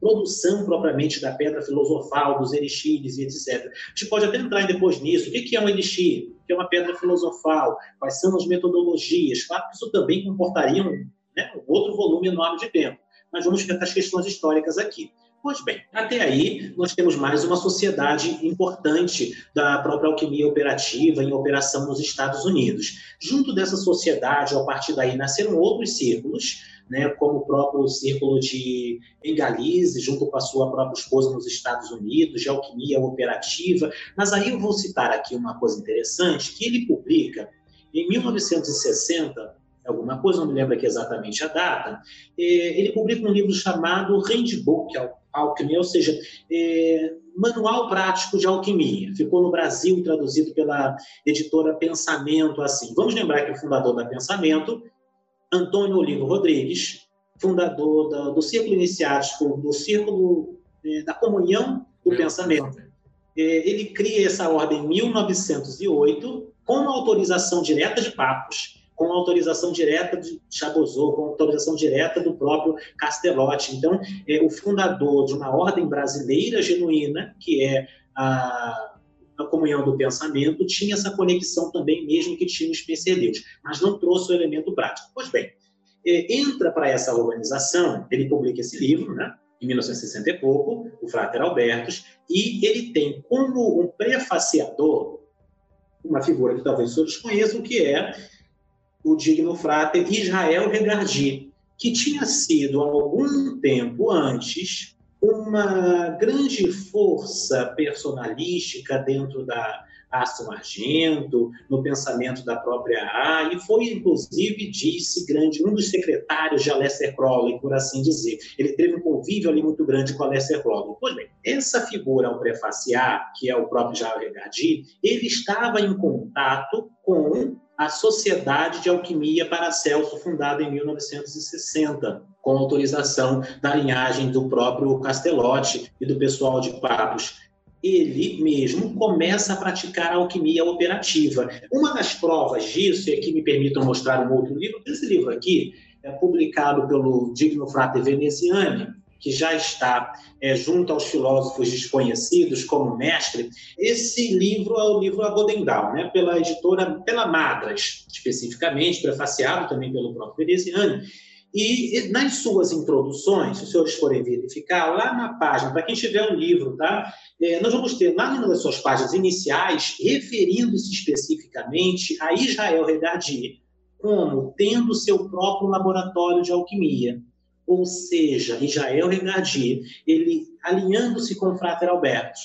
produção propriamente da pedra filosofal, dos elixires e etc. A gente pode até entrar depois nisso. O que é um elixir? O que é uma pedra filosofal? Quais são as metodologias? Claro que isso também comportaria um, né, um outro volume enorme de tempo. Mas vamos ficar com as questões históricas aqui. Pois bem, até aí nós temos mais uma sociedade importante da própria alquimia operativa em operação nos Estados Unidos. Junto dessa sociedade, a partir daí nasceram outros círculos, né, como o próprio círculo de Engalize, junto com a sua própria esposa nos Estados Unidos, de alquimia operativa. Mas aí eu vou citar aqui uma coisa interessante, que ele publica em 1960 alguma coisa, não me lembro aqui exatamente a data, ele publica um livro chamado Handbook Alquimia, ou seja, é, Manual Prático de Alquimia. Ficou no Brasil traduzido pela editora Pensamento assim. Vamos lembrar que o fundador da Pensamento, Antônio Olivo Rodrigues, fundador da, do Círculo Iniciático, do Círculo é, da Comunhão do Pensamento. É, ele cria essa ordem em 1908 com autorização direta de Papos com autorização direta de Chabozot, com autorização direta do próprio Castellotti. Então, é o fundador de uma ordem brasileira genuína, que é a, a comunhão do pensamento, tinha essa conexão também, mesmo que tinha os PCDs, mas não trouxe o elemento prático. Pois bem, é, entra para essa organização, ele publica esse livro, né? em 1960 e pouco, o Frater Albertus, e ele tem como um prefaciador uma figura que talvez todos conheçam, que é o digno frater Israel Regardi, que tinha sido, algum tempo antes, uma grande força personalística dentro da Aston Argento, no pensamento da própria A, e foi, inclusive, disse grande, um dos secretários de Aleister Crowley, por assim dizer. Ele teve um convívio ali muito grande com Aleister Crowley. Pois bem, essa figura, ao prefaciar, que é o próprio Jael Regardi, ele estava em contato com a Sociedade de Alquimia Paracelso, fundada em 1960, com autorização da linhagem do próprio Castellotti e do pessoal de Papos. Ele mesmo começa a praticar a alquimia operativa. Uma das provas disso, e aqui me permitam mostrar um outro livro, esse livro aqui é publicado pelo Digno Frate Veneziani, que já está é, junto aos filósofos desconhecidos como mestre, esse livro é o livro Agodendal, né, pela editora, pela Madras, especificamente, prefaciado também pelo próprio Veneziano. E nas suas introduções, se os senhores forem verificar, lá na página, para quem tiver um livro, tá? É, nós vamos ter lá numa das suas páginas iniciais, referindo-se especificamente a Israel Regardi como tendo seu próprio laboratório de alquimia ou seja, Israel Renardi, ele alinhando-se com o Frater Alberto,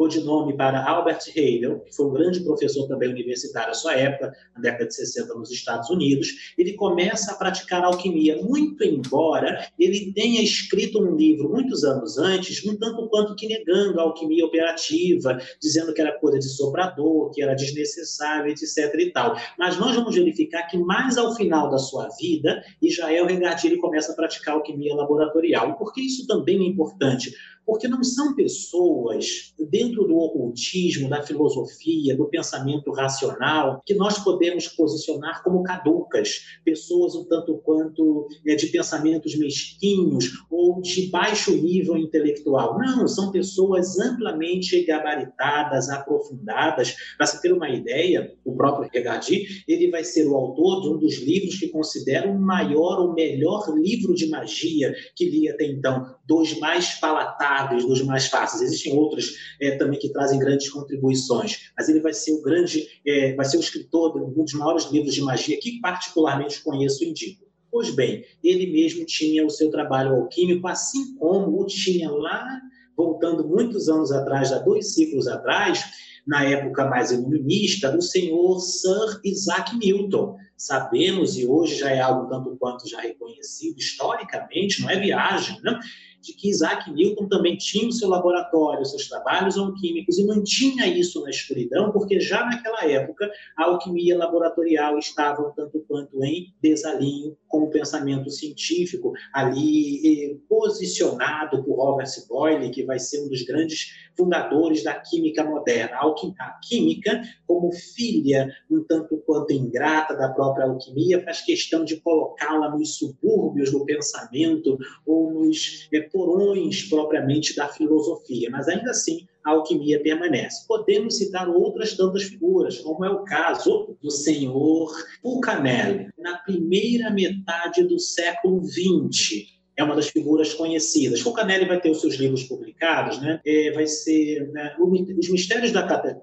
codinome para Albert Heidel, que foi um grande professor também universitário à sua época, na década de 60 nos Estados Unidos, ele começa a praticar alquimia, muito embora ele tenha escrito um livro muitos anos antes, um tanto quanto que negando a alquimia operativa, dizendo que era coisa de soprador, que era desnecessário, etc e tal. Mas nós vamos verificar que mais ao final da sua vida, Israel Rengardi ele começa a praticar alquimia laboratorial. Por que isso também é importante? porque não são pessoas dentro do ocultismo, da filosofia, do pensamento racional, que nós podemos posicionar como caducas, pessoas um tanto quanto é, de pensamentos mesquinhos ou de baixo nível intelectual. Não, são pessoas amplamente gabaritadas, aprofundadas. Para se ter uma ideia, o próprio Regardi, ele vai ser o autor de um dos livros que considero o maior ou melhor livro de magia que li até então, dos mais palatáveis, dos mais fáceis. Existem outros é, também que trazem grandes contribuições, mas ele vai ser o grande, é, vai ser o escritor de um dos maiores livros de magia que particularmente conheço e indico. Pois bem, ele mesmo tinha o seu trabalho alquímico, assim como o tinha lá, voltando muitos anos atrás, há dois ciclos atrás, na época mais iluminista, o senhor Sir Isaac Newton. Sabemos, e hoje já é algo tanto quanto já reconhecido historicamente, não é viagem, né? De que Isaac Newton também tinha o seu laboratório, seus trabalhos alquímicos e mantinha isso na escuridão, porque já naquela época a alquimia laboratorial estava um tanto quanto em desalinho com o pensamento científico, ali eh, posicionado por Robert Boyle, que vai ser um dos grandes fundadores da química moderna. A química, como filha um tanto quanto ingrata da própria alquimia, faz questão de colocá-la nos subúrbios do pensamento ou nos eh, porões propriamente da filosofia, mas ainda assim a alquimia permanece. Podemos citar outras tantas figuras, como é o caso do senhor Fulcanelli, na primeira metade do século XX. É uma das figuras conhecidas. Fulcanelli vai ter os seus livros publicados, né? É, vai ser né, Os Mistérios da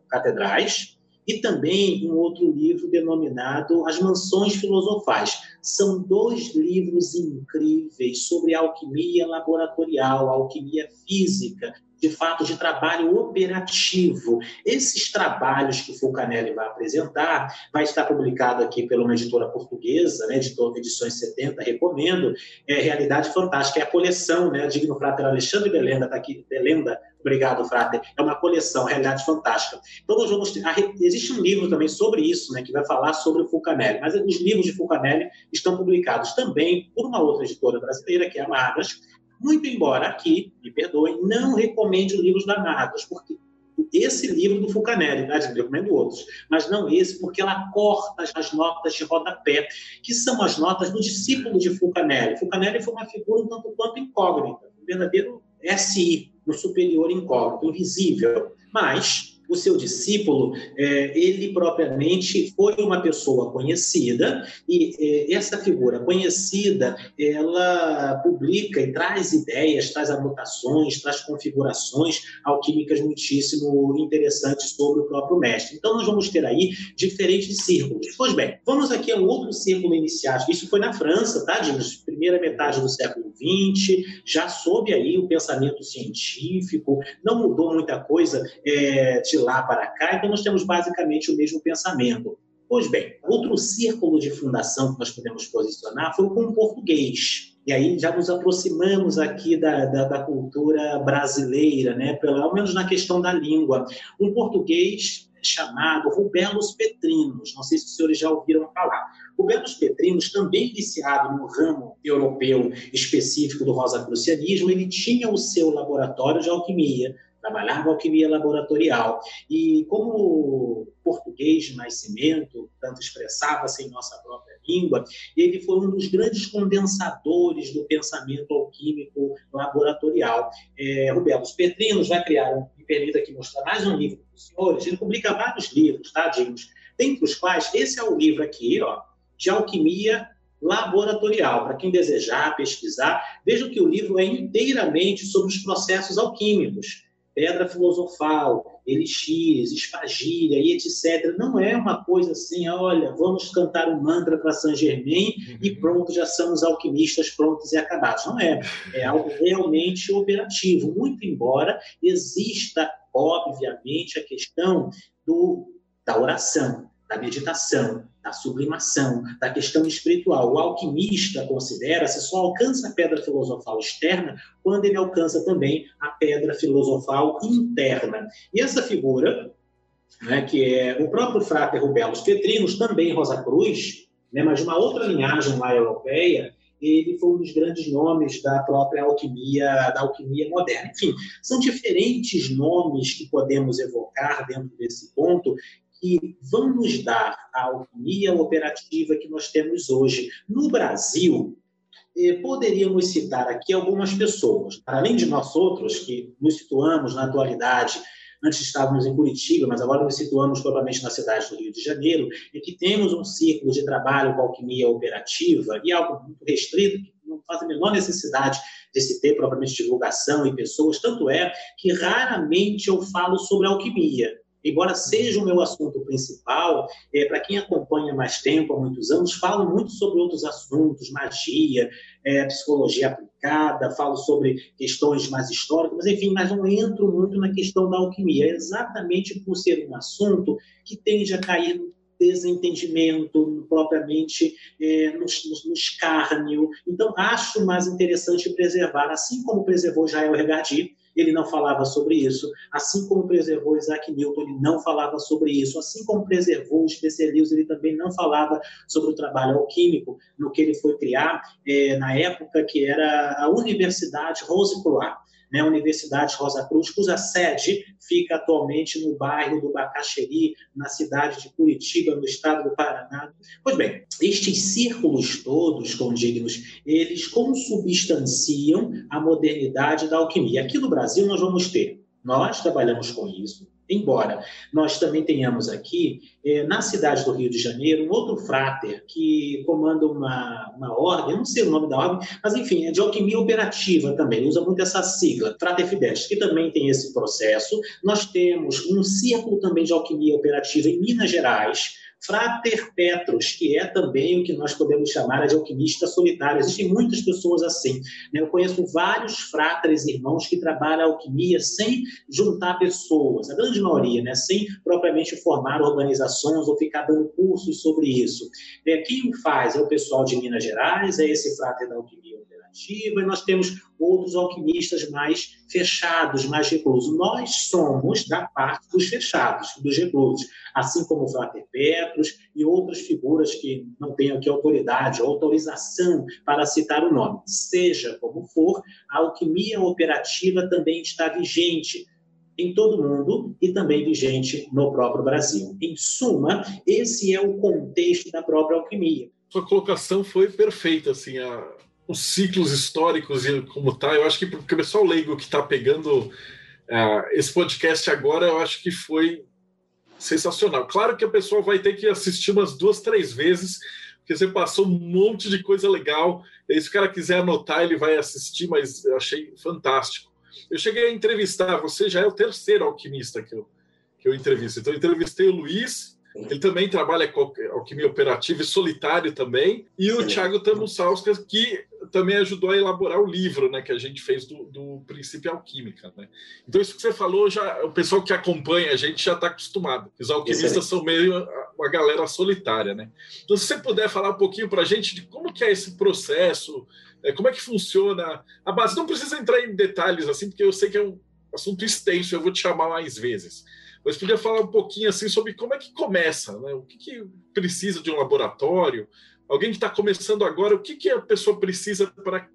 Catedrais e também um outro livro denominado As Mansões Filosofais. São dois livros incríveis sobre alquimia laboratorial, alquimia física, de fato de trabalho operativo. Esses trabalhos que Fulcanelli vai apresentar, vai estar publicado aqui pela uma editora portuguesa, né, editor Edições 70, recomendo, é Realidade Fantástica, é a coleção, né, Digno Frater Alexandre Belenda, está aqui, Belenda, obrigado, Frater, é uma coleção, Realidade Fantástica. Então, nós vamos existe um livro também sobre isso, né, que vai falar sobre o Fulcanelli, mas os livros de Fulcanelli estão publicados também por uma outra editora brasileira, que é a Magras, muito embora aqui, me perdoem, não recomende os livros da Magos, porque esse livro do Fulcanelli, né? eu recomendo outros, mas não esse, porque ela corta as notas de rodapé, que são as notas do discípulo de Fulcanelli. Fulcanelli foi uma figura um tanto quanto incógnita, um verdadeiro SI, no superior incógnito, invisível, mas o seu discípulo, é, ele propriamente foi uma pessoa conhecida e é, essa figura conhecida, ela publica e traz ideias, traz anotações, traz configurações alquímicas muitíssimo interessantes sobre o próprio mestre. Então, nós vamos ter aí diferentes círculos. Pois bem, vamos aqui a um outro círculo iniciático. Isso foi na França, tá, Dinos? Primeira metade do século XX, já soube aí o pensamento científico, não mudou muita coisa é, lá para cá, então nós temos basicamente o mesmo pensamento. Pois bem, outro círculo de fundação que nós podemos posicionar foi com o português. E aí já nos aproximamos aqui da, da, da, cultura brasileira, né? pelo menos na questão da língua. Um português chamado Rubelos Petrinos, não sei se os senhores já ouviram falar. Rubelos Petrinos, também iniciado no ramo europeu específico do rosacrucianismo, ele tinha o seu laboratório de alquimia, trabalhava alquimia laboratorial. E como português de nascimento, tanto expressava-se em nossa própria língua, ele foi um dos grandes condensadores do pensamento alquímico laboratorial. É, Rubelos Petrinos vai criar, um, me permita aqui mostrar mais um livro para os senhores, ele publica vários livros, tá, Dimos? Dentre os quais, esse é o livro aqui, ó, de alquimia laboratorial. Para quem desejar pesquisar, vejam que o livro é inteiramente sobre os processos alquímicos pedra filosofal, elixires, espagíria e etc. Não é uma coisa assim, olha, vamos cantar um mantra para Saint Germain uhum. e pronto, já somos alquimistas prontos e acabados. Não é. É algo realmente operativo, muito embora exista, obviamente, a questão do, da oração, da meditação, da sublimação, da questão espiritual. O alquimista considera-se só alcança a pedra filosofal externa quando ele alcança também a pedra filosofal interna. E essa figura, né, que é o próprio Frater Rubelos Petrinos, também Rosa Cruz, né, mas de uma outra linhagem lá europeia, ele foi um dos grandes nomes da própria alquimia, da alquimia moderna. Enfim, são diferentes nomes que podemos evocar dentro desse ponto que vão nos dar a alquimia operativa que nós temos hoje. No Brasil, eh, poderíamos citar aqui algumas pessoas, além de nós outros, que nos situamos na atualidade, antes estávamos em Curitiba, mas agora nos situamos propriamente na cidade do Rio de Janeiro, e que temos um círculo de trabalho com alquimia operativa e algo muito restrito, que não faz a menor necessidade de se ter propriamente divulgação e pessoas, tanto é que raramente eu falo sobre alquimia embora seja o meu assunto principal, é, para quem acompanha mais tempo, há muitos anos, falo muito sobre outros assuntos, magia, é, psicologia aplicada, falo sobre questões mais históricas, mas enfim, mas não entro muito na questão da alquimia, exatamente por ser um assunto que tende a cair no desentendimento propriamente é, no, no, no, escárnio. Então, acho mais interessante preservar, assim como preservou Jael Regardi, ele não falava sobre isso. Assim como preservou Isaac Newton, ele não falava sobre isso. Assim como preservou os especialistas, ele também não falava sobre o trabalho alquímico, no que ele foi criar é, na época que era a Universidade Rose Croix né, Universidade Rosa Cruz, cuja sede fica atualmente no bairro do Bacaxeri, na cidade de Curitiba, no estado do Paraná. Pois bem, estes círculos todos condignos, eles consubstanciam a modernidade da alquimia. Aqui no Brasil nós vamos ter, nós trabalhamos com isso, Embora nós também tenhamos aqui, eh, na cidade do Rio de Janeiro, um outro fráter que comanda uma, uma ordem, não sei o nome da ordem, mas enfim, é de alquimia operativa também, usa muito essa sigla, Frater Fides, que também tem esse processo. Nós temos um círculo também de alquimia operativa em Minas Gerais, Frater Petros, que é também o que nós podemos chamar de alquimista solitário. Existem muitas pessoas assim. Né? Eu conheço vários fratres irmãos que trabalham a alquimia sem juntar pessoas, a grande maioria, né? sem propriamente formar organizações ou ficar dando cursos sobre isso. É, quem o faz é o pessoal de Minas Gerais, é esse frater da alquimia e nós temos outros alquimistas mais fechados, mais reclusos. Nós somos da parte dos fechados, dos reclusos, assim como o Frater Petros e outras figuras que não têm aqui autoridade, autorização para citar o nome. Seja como for, a alquimia operativa também está vigente em todo o mundo e também vigente no próprio Brasil. Em suma, esse é o contexto da própria alquimia. Sua colocação foi perfeita, assim, a os ciclos históricos e como tá. Eu acho que para o pessoal leigo que está pegando uh, esse podcast agora, eu acho que foi sensacional. Claro que a pessoa vai ter que assistir umas duas, três vezes, porque você passou um monte de coisa legal. E se o cara quiser anotar, ele vai assistir, mas eu achei fantástico. Eu cheguei a entrevistar, você já é o terceiro alquimista que eu, que eu entrevisto. Então, eu entrevistei o Luiz, ele também trabalha com alquimia operativa e solitário também. E o Thiago Tamussauskas, que também ajudou a elaborar o livro né, que a gente fez do, do Princípio Alquímica. Né? Então, isso que você falou, já o pessoal que acompanha a gente já está acostumado. Os alquimistas Excelente. são meio uma galera solitária. Né? Então, se você puder falar um pouquinho para a gente de como que é esse processo, é, como é que funciona a base. Não precisa entrar em detalhes assim, porque eu sei que é um assunto extenso, eu vou te chamar mais vezes mas podia falar um pouquinho assim sobre como é que começa, né? O que, que precisa de um laboratório? Alguém que está começando agora, o que, que a pessoa precisa para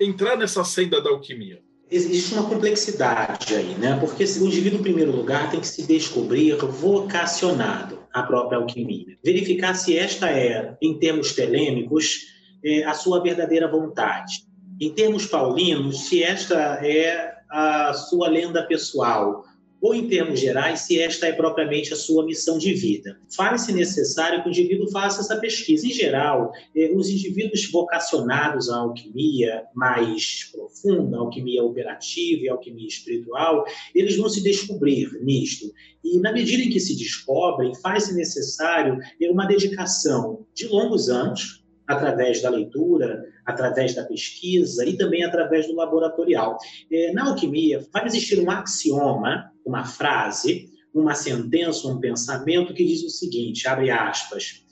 entrar nessa senda da alquimia? Existe uma complexidade aí, né? Porque o indivíduo, em primeiro lugar, tem que se descobrir vocacionado à própria alquimia. Verificar se esta é, em termos telêmicos, é a sua verdadeira vontade. Em termos paulinos, se esta é a sua lenda pessoal, ou em termos gerais, se esta é propriamente a sua missão de vida. Faz-se necessário que o indivíduo faça essa pesquisa. Em geral, eh, os indivíduos vocacionados à alquimia mais profunda, alquimia operativa e alquimia espiritual, eles vão se descobrir nisto. E na medida em que se descobrem, faz-se necessário eh, uma dedicação de longos anos, através da leitura, através da pesquisa e também através do laboratorial. É, na alquimia, vai existir um axioma, uma frase, uma sentença, um pensamento que diz o seguinte, abre aspas,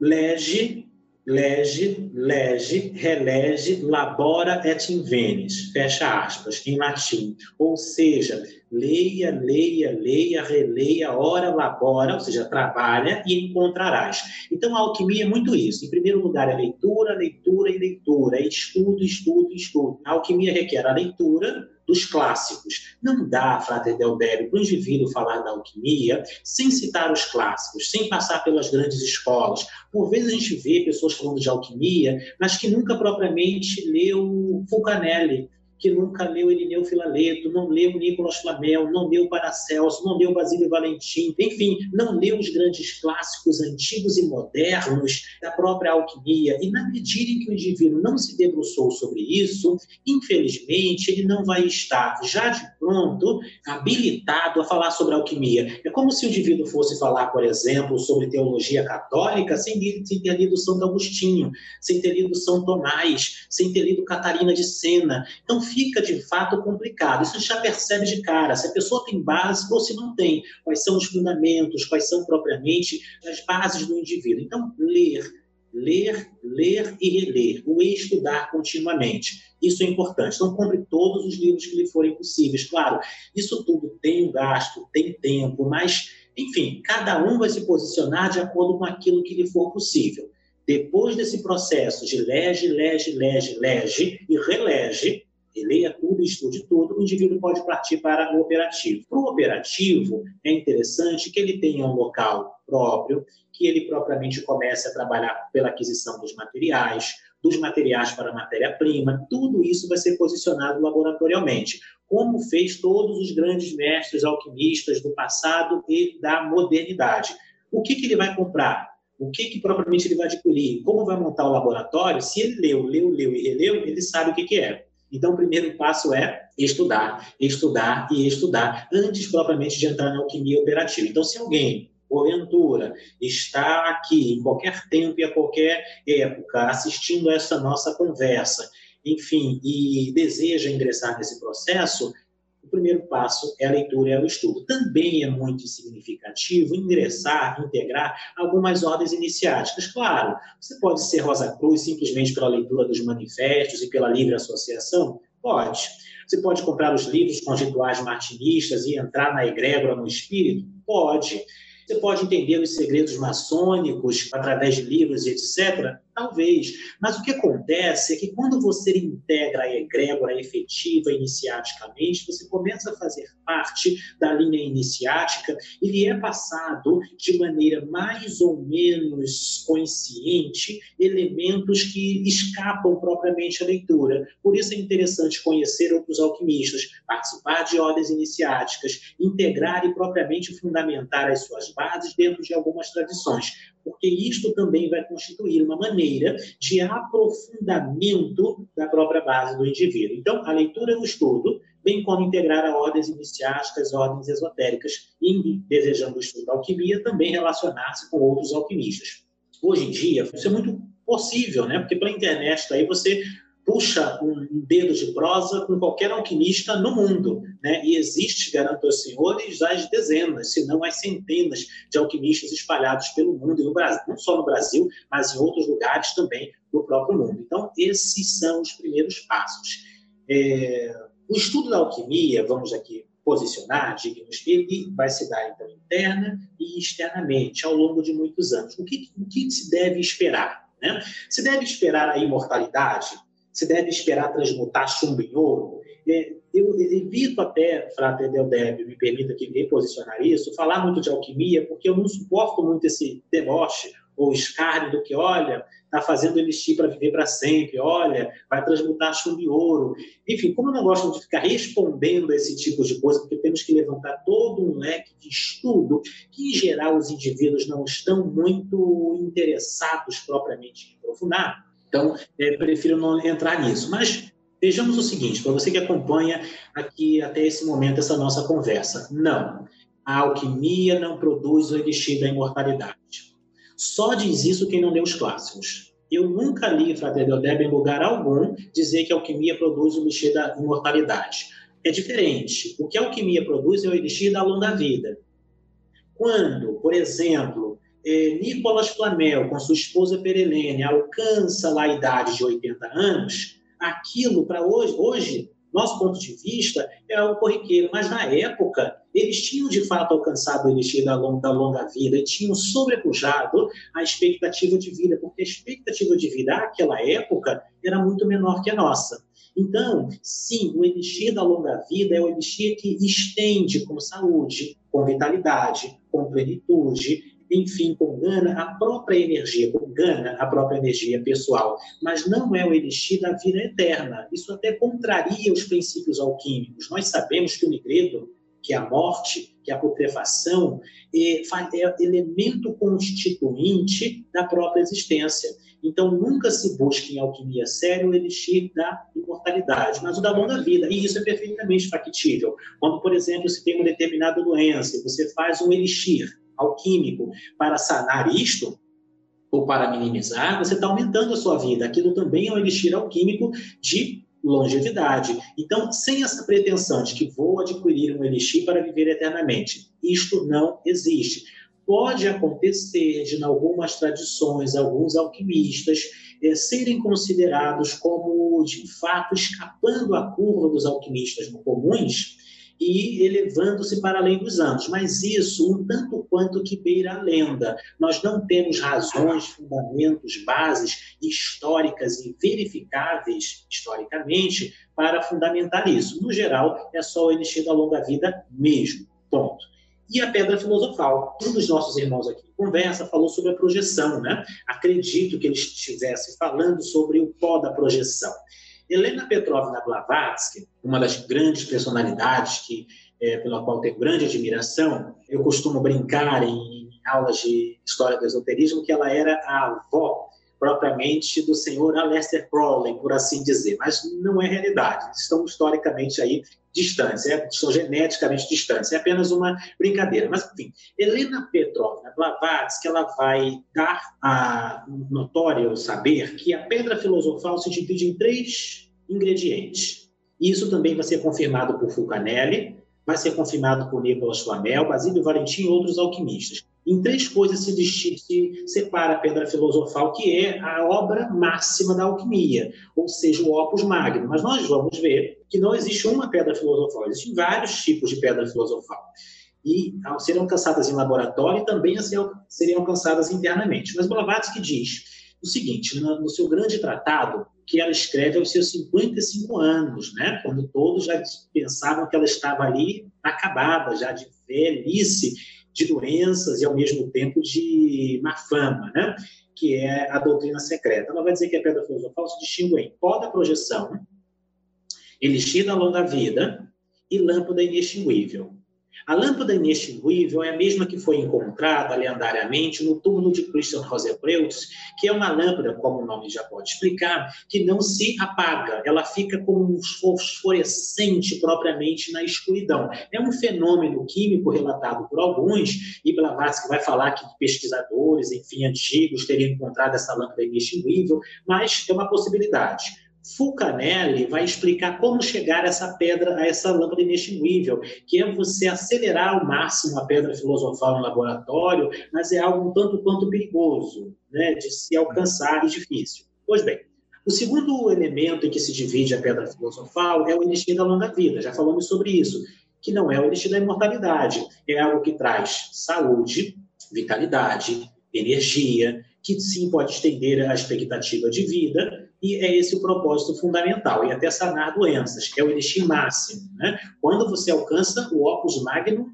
lege, lege, lege, relege, labora et invenis, fecha aspas, em latim. Ou seja, leia, leia, leia, releia, ora, labora, ou seja, trabalha e encontrarás. Então, a alquimia é muito isso. Em primeiro lugar, é leitura, leitura e leitura, é estudo, estudo, estudo. A alquimia requer a leitura dos clássicos. Não dá, Frater Delbério, para o indivíduo falar da alquimia sem citar os clássicos, sem passar pelas grandes escolas. Por vezes a gente vê pessoas falando de alquimia, mas que nunca propriamente leu Fulcanelli, que nunca leu Irineu Filaleto, não leu Nicolas Flamel, não leu Paracelso, não leu Basílio Valentim, enfim, não leu os grandes clássicos antigos e modernos da própria alquimia. E na medida em que o indivíduo não se debruçou sobre isso, infelizmente, ele não vai estar já de pronto habilitado a falar sobre alquimia. É como se o indivíduo fosse falar, por exemplo, sobre teologia católica sem, sem ter lido Santo Agostinho, sem ter lido São Tomás, sem ter lido Catarina de Sena. Então, fica de fato complicado. Isso já percebe de cara, se a pessoa tem base ou se não tem, quais são os fundamentos, quais são propriamente as bases do indivíduo. Então, ler, ler, ler e reler, o estudar continuamente. Isso é importante. Então, compre todos os livros que lhe forem possíveis. Claro, isso tudo tem um gasto, tem tempo, mas, enfim, cada um vai se posicionar de acordo com aquilo que lhe for possível. Depois desse processo de lege, lege, lege, lege e relege, leia tudo, estude tudo, o indivíduo pode partir para o operativo. Para o operativo, é interessante que ele tenha um local próprio, que ele propriamente comece a trabalhar pela aquisição dos materiais, dos materiais para matéria-prima, tudo isso vai ser posicionado laboratorialmente, como fez todos os grandes mestres alquimistas do passado e da modernidade. O que, que ele vai comprar? O que, que propriamente ele vai adquirir? Como vai montar o laboratório? Se ele leu, leu, leu e releu, ele sabe o que, que é. Então, o primeiro passo é estudar, estudar e estudar, antes propriamente de entrar na alquimia operativa. Então, se alguém porventura, está aqui em qualquer tempo e a qualquer época assistindo essa nossa conversa, enfim, e deseja ingressar nesse processo, o primeiro passo é a leitura e é o estudo. Também é muito significativo ingressar, integrar algumas ordens iniciáticas. Claro, você pode ser Rosa Cruz simplesmente pela leitura dos manifestos e pela livre associação? Pode. Você pode comprar os livros com rituais martinistas e entrar na egrégora no espírito? Pode. Você pode entender os segredos maçônicos através de livros e etc. Talvez. Mas o que acontece é que quando você integra a egrégora efetiva iniciaticamente, você começa a fazer parte da linha iniciática e lhe é passado de maneira mais ou menos consciente elementos que escapam propriamente à leitura. Por isso é interessante conhecer outros alquimistas, participar de ordens iniciáticas, integrar e propriamente fundamentar as suas bases dentro de algumas tradições porque isto também vai constituir uma maneira de aprofundamento da própria base do indivíduo. Então, a leitura e o estudo, bem como integrar a ordens iniciáticas, ordens esotéricas, e, desejando o estudo da alquimia, também relacionar-se com outros alquimistas. Hoje em dia, isso é muito possível, né? Porque pela internet daí você puxa um dedo de prosa com qualquer alquimista no mundo. Né? E existe, garanto aos senhores, as dezenas, se não as centenas de alquimistas espalhados pelo mundo, e no Brasil, não só no Brasil, mas em outros lugares também do próprio mundo. Então, esses são os primeiros passos. É... O estudo da alquimia, vamos aqui posicionar, digamos, ele vai se dar, então, interna e externamente, ao longo de muitos anos. O que, o que se deve esperar? Né? Se deve esperar a imortalidade? Se deve esperar transmutar chumbo em ouro. É, eu evito até, Frater Deldeb, me permita aqui reposicionar isso, falar muito de alquimia, porque eu não suporto muito esse deboche ou escárnio do que, olha, está fazendo elixir para viver para sempre, olha, vai transmutar chumbo em ouro. Enfim, como eu não gosto de ficar respondendo a esse tipo de coisa, porque temos que levantar todo um leque de estudo que, em geral, os indivíduos não estão muito interessados propriamente em aprofundar, então, é, prefiro não entrar nisso. Mas vejamos o seguinte, para você que acompanha aqui até esse momento essa nossa conversa. Não, a alquimia não produz o elixir da imortalidade. Só diz isso quem não lê os clássicos. Eu nunca li Frater Deodeb em lugar algum dizer que a alquimia produz o elixir da imortalidade. É diferente. O que a alquimia produz é o elixir da longa vida. Quando, por exemplo, é, Nicolas Flamel, com sua esposa Perelene, alcança lá a idade de 80 anos, aquilo para hoje, hoje, nosso ponto de vista, é algo corriqueiro. Mas na época, eles tinham de fato alcançado o elixir da longa, da longa vida, e tinham sobrepujado a expectativa de vida, porque a expectativa de vida naquela época era muito menor que a nossa. Então, sim, o elixir da longa vida é o elixir que estende com saúde, com vitalidade, com plenitude, enfim, com Gana, a própria energia, com Gana, a própria energia pessoal, mas não é o elixir da vida eterna. Isso até contraria os princípios alquímicos. Nós sabemos que o nigredo, que é a morte, que é a putrefação, é, é elemento constituinte da própria existência. Então, nunca se busca em alquimia séria o elixir da imortalidade, mas o da longa vida. E isso é perfeitamente factível. Quando, por exemplo, se tem uma determinada doença, você faz um elixir alquímico para sanar isto, ou para minimizar, você está aumentando a sua vida. Aquilo também é um elixir alquímico de longevidade. Então, sem essa pretensão de que vou adquirir um elixir para viver eternamente, isto não existe. Pode acontecer de, em algumas tradições, alguns alquimistas é, serem considerados como, de fato, escapando à curva dos alquimistas comuns, e elevando-se para além dos anos. Mas isso, um tanto quanto que beira a lenda. Nós não temos razões, fundamentos, bases históricas e verificáveis historicamente para fundamentar isso. No geral, é só o elixir da longa vida mesmo. Ponto. e a pedra filosofal. Um dos nossos irmãos aqui conversa falou sobre a projeção, né? Acredito que ele estivesse falando sobre o pó da projeção. Helena Petrovna Blavatsky, uma das grandes personalidades que é, pela qual tenho grande admiração, eu costumo brincar em, em aulas de história do esoterismo que ela era a avó propriamente do senhor Aleister Crowley, por assim dizer, mas não é realidade. Estão historicamente aí distantes, é, estão geneticamente distantes. É apenas uma brincadeira. Mas, enfim, Helena Petrovna Blavatsky ela vai dar a notório saber que a pedra filosofal se divide em três ingredientes. Isso também vai ser confirmado por Fulcanelli, vai ser confirmado por Nicolas Flamel, Basílio Valentim e outros alquimistas. Em três coisas se, se separa a pedra filosofal, que é a obra máxima da alquimia, ou seja, o opus magnum. Mas nós vamos ver que não existe uma pedra filosofal, existem vários tipos de pedra filosofal. E serão alcançadas em laboratório e também seriam alcançadas internamente. Mas Blavatsky diz o seguinte, no seu grande tratado, que ela escreve aos seus 55 anos, né? quando todos já pensavam que ela estava ali acabada, já de velhice, de doenças e, ao mesmo tempo, de má fama, né? que é a doutrina secreta. Ela vai dizer que a pedra filosofal se distingue em pó da projeção, elixir da longa vida e lâmpada inextinguível. A lâmpada inextinguível é a mesma que foi encontrada lendáriamente no túmulo de Christian Rosenbreutz, que é uma lâmpada, como o nome já pode explicar, que não se apaga, ela fica como um fosforescente propriamente na escuridão. É um fenômeno químico relatado por alguns, e Blavatsky vai falar que pesquisadores, enfim, antigos teriam encontrado essa lâmpada inextinguível, mas é uma possibilidade. Fulcanelli vai explicar como chegar essa pedra, a essa lâmpada inextinguível, que é você acelerar ao máximo a pedra filosofal no laboratório, mas é algo um tanto quanto perigoso né, de se alcançar e difícil. Pois bem, o segundo elemento em que se divide a pedra filosofal é o elixir da longa vida. Já falamos sobre isso, que não é o elixir da imortalidade, é algo que traz saúde, vitalidade, energia, que sim pode estender a expectativa de vida, e é esse o propósito fundamental, e até sanar doenças, que é o elixir máximo. Né? Quando você alcança o opus magnum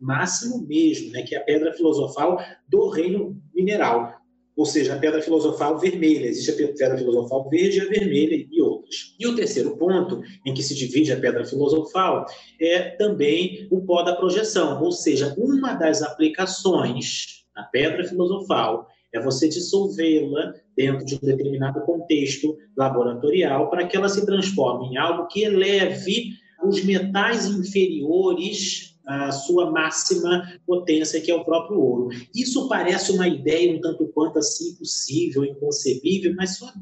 máximo mesmo, né? que é a pedra filosofal do reino mineral, ou seja, a pedra filosofal vermelha. Existe a pedra filosofal verde, a vermelha e outras. E o terceiro ponto, em que se divide a pedra filosofal, é também o pó da projeção, ou seja, uma das aplicações da pedra filosofal é você dissolvê-la dentro de um determinado contexto laboratorial para que ela se transforme em algo que eleve os metais inferiores à sua máxima potência, que é o próprio ouro. Isso parece uma ideia um tanto quanto assim impossível, inconcebível, mas só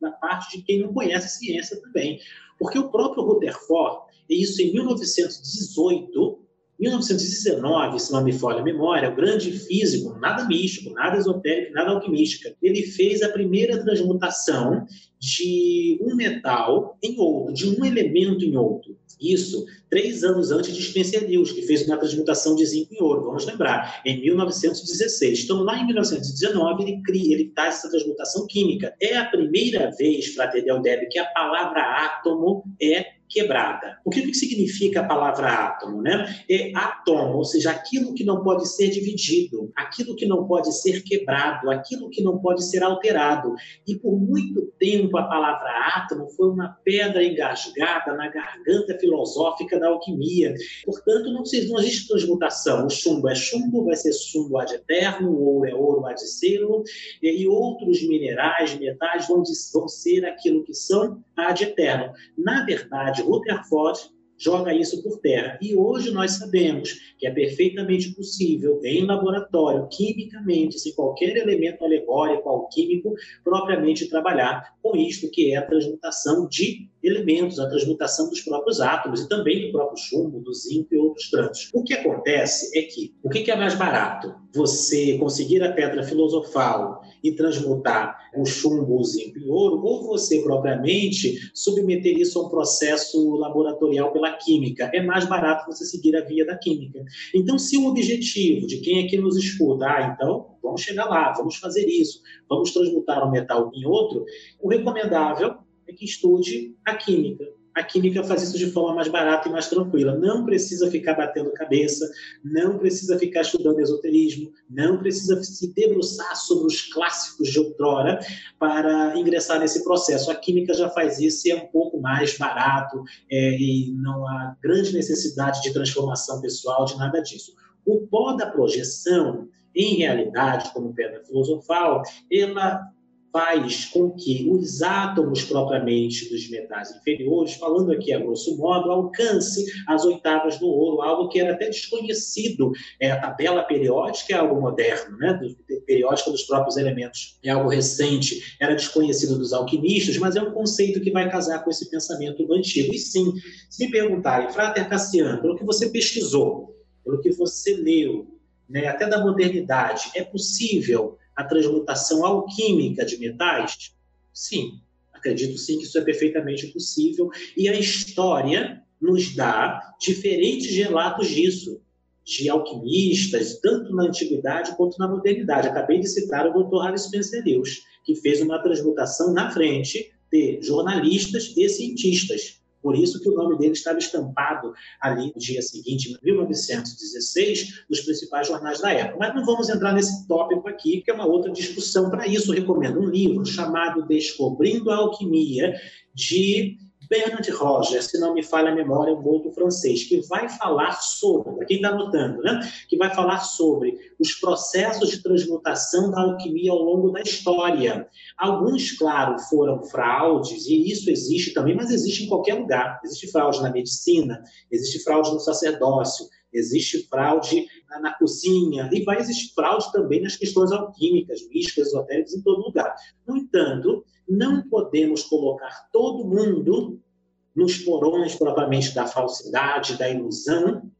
da parte de quem não conhece a ciência também. Porque o próprio Rutherford, e isso em 1918, 1919, se não me falha a memória, o grande físico, nada místico, nada esotérico, nada alquimística, ele fez a primeira transmutação de um metal em outro, de um elemento em outro. Isso três anos antes de Spencer Lewis, que fez uma transmutação de zinco em ouro, vamos lembrar, em 1916. Então, lá em 1919, ele cria, ele faz essa transmutação química. É a primeira vez, Fraternel Deb, que a palavra átomo é quebrada. O que, que significa a palavra átomo? Né? É átomo, ou seja, aquilo que não pode ser dividido, aquilo que não pode ser quebrado, aquilo que não pode ser alterado. E por muito tempo a palavra átomo foi uma pedra engasgada na garganta filosófica da alquimia. Portanto, não, não existe transmutação. O chumbo é chumbo, vai ser chumbo ad eterno, o ouro é ouro ad zero, e outros minerais, metais vão, vão ser aquilo que são ad eterno. Na verdade, de Rutherford joga isso por terra. E hoje nós sabemos que é perfeitamente possível, em laboratório, quimicamente, sem qualquer elemento alegórico, alquímico, propriamente trabalhar com isto que é a transmutação de elementos, a transmutação dos próprios átomos e também do próprio chumbo, do zinco e outros tantos. O que acontece é que o que é mais barato? Você conseguir a pedra filosofal e transmutar o chumbo, o zinco em ouro, ou você propriamente submeter isso a um processo laboratorial pela química. É mais barato você seguir a via da química. Então, se o objetivo de quem aqui nos escuta, ah, então vamos chegar lá, vamos fazer isso, vamos transmutar um metal em outro, o recomendável é que estude a química. A química faz isso de forma mais barata e mais tranquila. Não precisa ficar batendo cabeça, não precisa ficar estudando esoterismo, não precisa se debruçar sobre os clássicos de outrora para ingressar nesse processo. A química já faz isso e é um pouco mais barato é, e não há grande necessidade de transformação pessoal, de nada disso. O pó da projeção, em realidade, como pedra filosofal, ela faz com que os átomos propriamente dos metais inferiores, falando aqui a grosso modo, alcance as oitavas do ouro, algo que era até desconhecido. É, a tabela periódica é algo moderno, né? Do, periódica dos próprios elementos é algo recente, era desconhecido dos alquimistas, mas é um conceito que vai casar com esse pensamento antigo. E sim, se me perguntarem, Frater Cassiano, pelo que você pesquisou, pelo que você leu, né, até da modernidade, é possível a transmutação alquímica de metais? Sim, acredito sim que isso é perfeitamente possível e a história nos dá diferentes relatos disso, de alquimistas, tanto na antiguidade quanto na modernidade. Acabei de citar o Dr. Harris Spencer Lewis, que fez uma transmutação na frente de jornalistas e cientistas. Por isso que o nome dele estava estampado ali no dia seguinte, em 1916, nos principais jornais da época. Mas não vamos entrar nesse tópico aqui, que é uma outra discussão. Para isso, recomendo um livro chamado Descobrindo a Alquimia, de Bernard Rogers, se não me falha a memória, um outro francês, que vai falar sobre, para quem está anotando, né? que vai falar sobre os processos de transmutação da alquimia ao longo da história. Alguns, claro, foram fraudes, e isso existe também, mas existe em qualquer lugar. Existe fraude na medicina, existe fraude no sacerdócio, existe fraude na, na, cozinha, e vai existir fraude também nas questões alquímicas, místicas, esotéricas, em todo lugar. No entanto, não podemos colocar todo mundo nos porões propriamente da falsidade, da ilusão,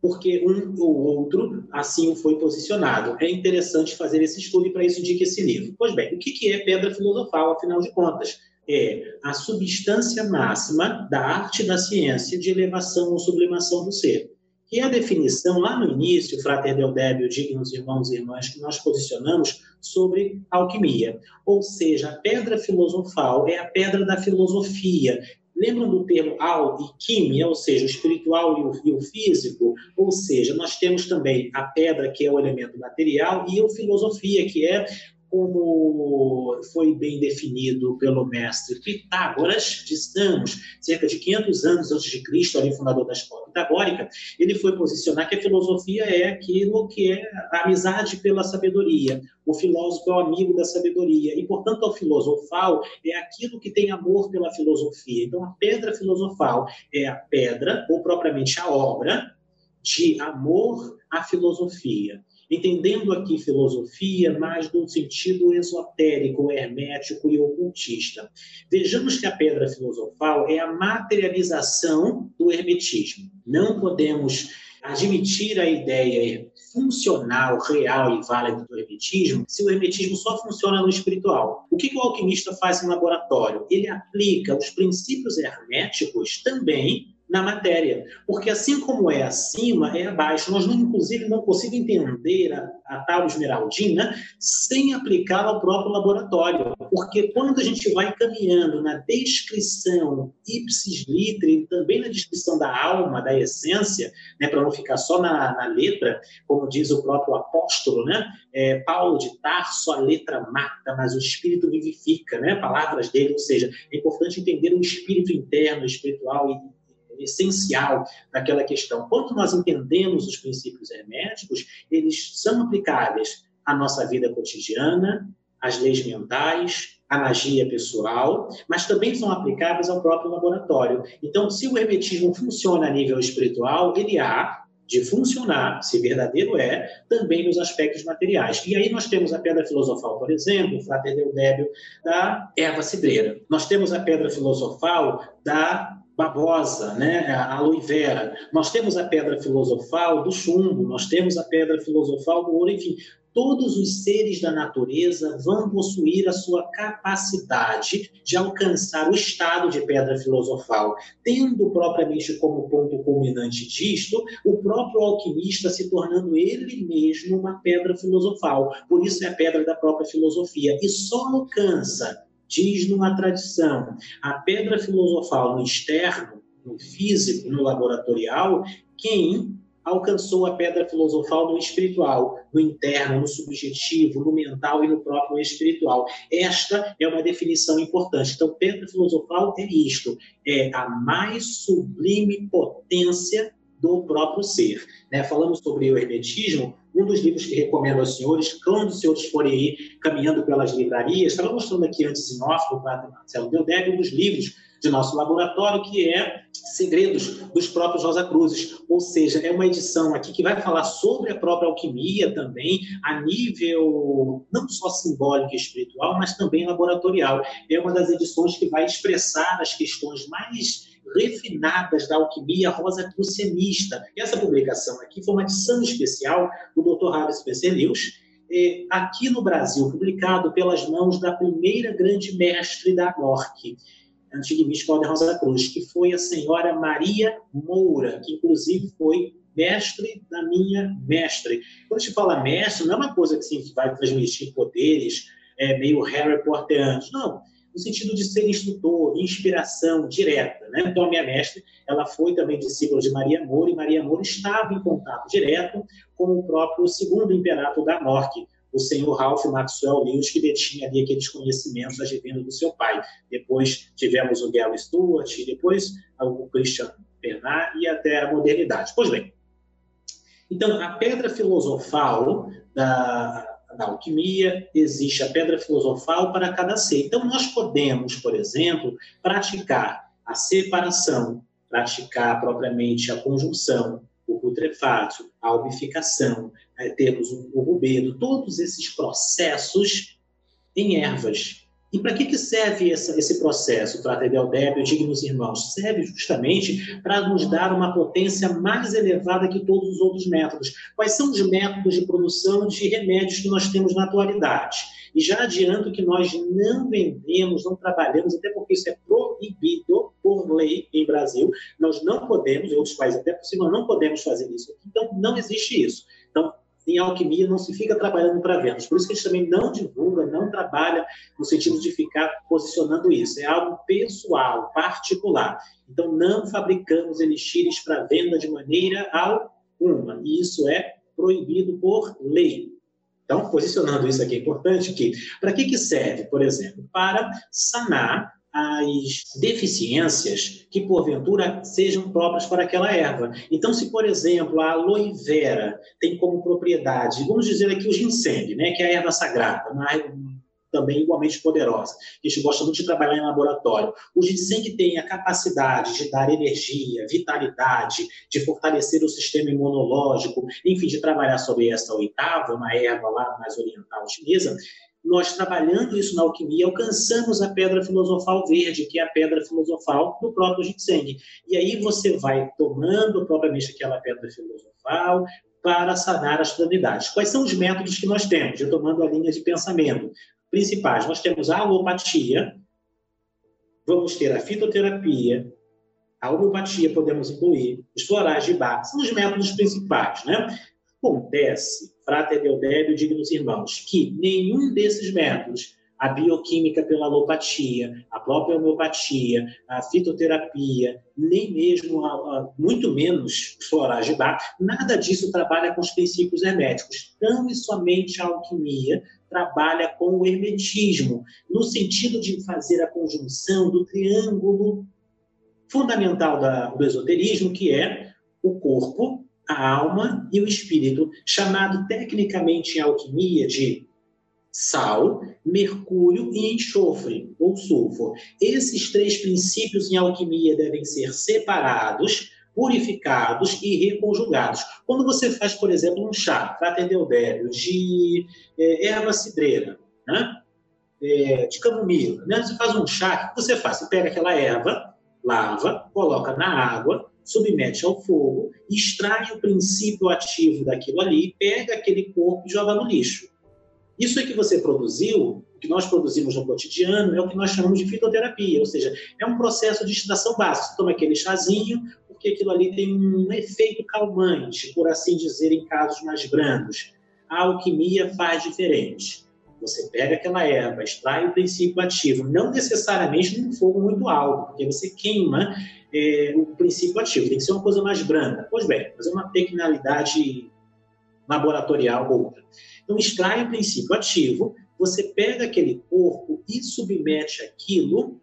porque um ou outro assim foi posicionado. É interessante fazer esse estudo e para isso indica esse livro. Pois bem, o que é pedra filosofal, afinal de contas? É a substância máxima da arte da ciência de elevação ou sublimação do ser. E a definição, lá no início, Frater Del Débio, dignos irmãos e irmãs, que nós posicionamos sobre alquimia. Ou seja, a pedra filosofal é a pedra da filosofia. Lembram do termo al e químia, ou seja, o espiritual e o, e o físico? Ou seja, nós temos também a pedra, que é o elemento material, e a filosofia, que é como foi bem definido pelo mestre Pitágoras, distamos cerca de 500 anos antes de Cristo, ali fundador da escola pitagórica, ele foi posicionar que a filosofia é aquilo que é a amizade pela sabedoria. O filósofo é o amigo da sabedoria e, portanto, o filosofal é aquilo que tem amor pela filosofia. Então, a pedra filosofal é a pedra, ou propriamente a obra, de amor à filosofia entendendo aqui filosofia mais no sentido esotérico, hermético e ocultista. Vejamos que a pedra filosofal é a materialização do hermetismo. Não podemos admitir a ideia funcional, real e válida do hermetismo se o hermetismo só funciona no espiritual. O que o alquimista faz em laboratório? Ele aplica os princípios herméticos também na matéria. Porque assim como é acima, é abaixo. Nós, não, inclusive, não conseguimos entender a, a tal esmeraldina sem aplicá-la ao próprio laboratório. Porque quando a gente vai caminhando na descrição ipsis literi, também na descrição da alma, da essência, né, para não ficar só na, na, letra, como diz o próprio apóstolo, né? É, Paulo de Tarso, a letra mata, mas o espírito vivifica, né? Palavras dele, ou seja, é importante entender o espírito interno, espiritual e essencial daquela questão. Quanto nós entendemos os princípios herméticos, eles são aplicáveis à nossa vida cotidiana, às leis mentais, à magia pessoal, mas também são aplicáveis ao próprio laboratório. Então, se o hermetismo funciona a nível espiritual, ele há de funcionar, se verdadeiro é, também nos aspectos materiais. E aí nós temos a pedra filosofal, por exemplo, o Frater Deudébio, da erva cidreira. Nós temos a pedra filosofal da babosa, né, a aloe vera. Nós temos a pedra filosofal do chumbo, nós temos a pedra filosofal do ouro, enfim, todos os seres da natureza vão possuir a sua capacidade de alcançar o estado de pedra filosofal, tendo propriamente como ponto culminante disto o próprio alquimista se tornando ele mesmo uma pedra filosofal. Por isso é a pedra da própria filosofia e só alcança diz numa tradição, a pedra filosofal no externo, no físico, no laboratorial, quem alcançou a pedra filosofal no espiritual, no interno, no subjetivo, no mental e no próprio espiritual. Esta é uma definição importante. Então, pedra filosofal é isto: é a mais sublime potência do próprio ser. Né? Falamos sobre o hermetismo, um dos livros que recomendo aos senhores, quando os senhores forem aí caminhando pelas livrarias, estava mostrando aqui antes em off, o Padre Marcelo Deldeb, um dos livros de nosso laboratório, que é Segredos dos próprios Rosa Cruzes, ou seja, é uma edição aqui que vai falar sobre a própria alquimia também, a nível não só simbólico e espiritual, mas também laboratorial. É uma das edições que vai expressar as questões mais refinadas da alquimia rosacrucianista. E essa publicação aqui foi uma edição especial do Dr. Harris Besselius, eh, aqui no Brasil, publicado pelas mãos da primeira grande mestre da NORC, antiga mística de Rosa Cruz, que foi a senhora Maria Moura, que inclusive foi mestre da minha mestre. Quando gente fala mestre, não é uma coisa que assim, vai transmitir poderes, é, meio Harry Potter não no sentido de ser instrutor, inspiração direta. Né? Então, a minha mestre, ela foi também discípula de Maria Moura, e Maria Moura estava em contato direto com o próprio segundo imperator da Norte, o senhor Ralph Maxwell Lewis, que detinha ali aqueles conhecimentos advindos do seu pai. Depois tivemos o Gale Stewart, e depois o Christian Bernard e até a modernidade. Pois bem, então a pedra filosofal da, da alquimia, existe a pedra filosofal para cada ser. Então, nós podemos, por exemplo, praticar a separação, praticar propriamente a conjunção, o putrefato, a ubificação, né, temos o rubedo, todos esses processos em ervas. E para que, que serve essa, esse processo, Frater Del Débio, dignos irmãos? Serve justamente para nos dar uma potência mais elevada que todos os outros métodos. Quais são os métodos de produção de remédios que nós temos na atualidade? E já adianto que nós não vendemos, não trabalhamos, até porque isso é proibido por lei em Brasil. Nós não podemos, em outros países até por cima, não podemos fazer isso. Então, não existe isso. Então, em alquimia não se fica trabalhando para vendas. Por isso que a gente também não divulga, não trabalha no sentido de ficar posicionando isso. É algo pessoal, particular. Então, não fabricamos elixires para venda de maneira alguma. E isso é proibido por lei. Então, posicionando isso aqui é importante que para que, que serve, por exemplo, para sanar as deficiências que, porventura, sejam próprias para aquela erva. Então, se, por exemplo, a aloe vera tem como propriedade, vamos dizer aqui o ginseng, né, que é a erva sagrada, uma também igualmente poderosa, que a gente gosta muito de trabalhar em laboratório. O ginseng tem a capacidade de dar energia, vitalidade, de fortalecer o sistema imunológico, enfim, de trabalhar sobre essa oitava, uma erva lá mais oriental chinesa, nós trabalhando isso na alquimia, alcançamos a pedra filosofal verde, que é a pedra filosofal do próprio ginseng. E aí você vai tomando propriamente aquela pedra filosofal para sanar as planidades. Quais são os métodos que nós temos? Eu tomando a linha de pensamento principais. Nós temos a alopatia, vamos ter a fitoterapia, a homeopatia podemos incluir, os florais de Bach, são os métodos principais, né? Acontece Frater Deodébio, dignos irmãos, que nenhum desses métodos, a bioquímica pela alopatia, a própria homeopatia, a fitoterapia, nem mesmo, a, a, muito menos florais de Bach, nada disso trabalha com os princípios herméticos. Tão e somente a alquimia trabalha com o hermetismo, no sentido de fazer a conjunção do triângulo fundamental da, do esoterismo, que é o corpo, a alma e o espírito, chamado tecnicamente em alquimia de sal, mercúrio e enxofre, ou sulfur. Esses três princípios em alquimia devem ser separados, purificados e reconjugados. Quando você faz, por exemplo, um chá, frater deodério, de é, erva cidreira, né? É, de camomila, né? você faz um chá, o que você faz? Você pega aquela erva, lava, coloca na água, submete ao fogo, extrai o princípio ativo daquilo ali, pega aquele corpo e joga no lixo. Isso é que você produziu, o que nós produzimos no cotidiano, é o que nós chamamos de fitoterapia, ou seja, é um processo de extração básica. Você toma aquele chazinho, porque aquilo ali tem um efeito calmante, por assim dizer, em casos mais brandos. A alquimia faz diferente. Você pega aquela erva, extrai o princípio ativo, não necessariamente num fogo muito alto, porque você queima é, o princípio ativo, tem que ser uma coisa mais branda. Pois bem, mas é uma tecnicalidade laboratorial outra. Então, extrai o princípio ativo, você pega aquele corpo e submete aquilo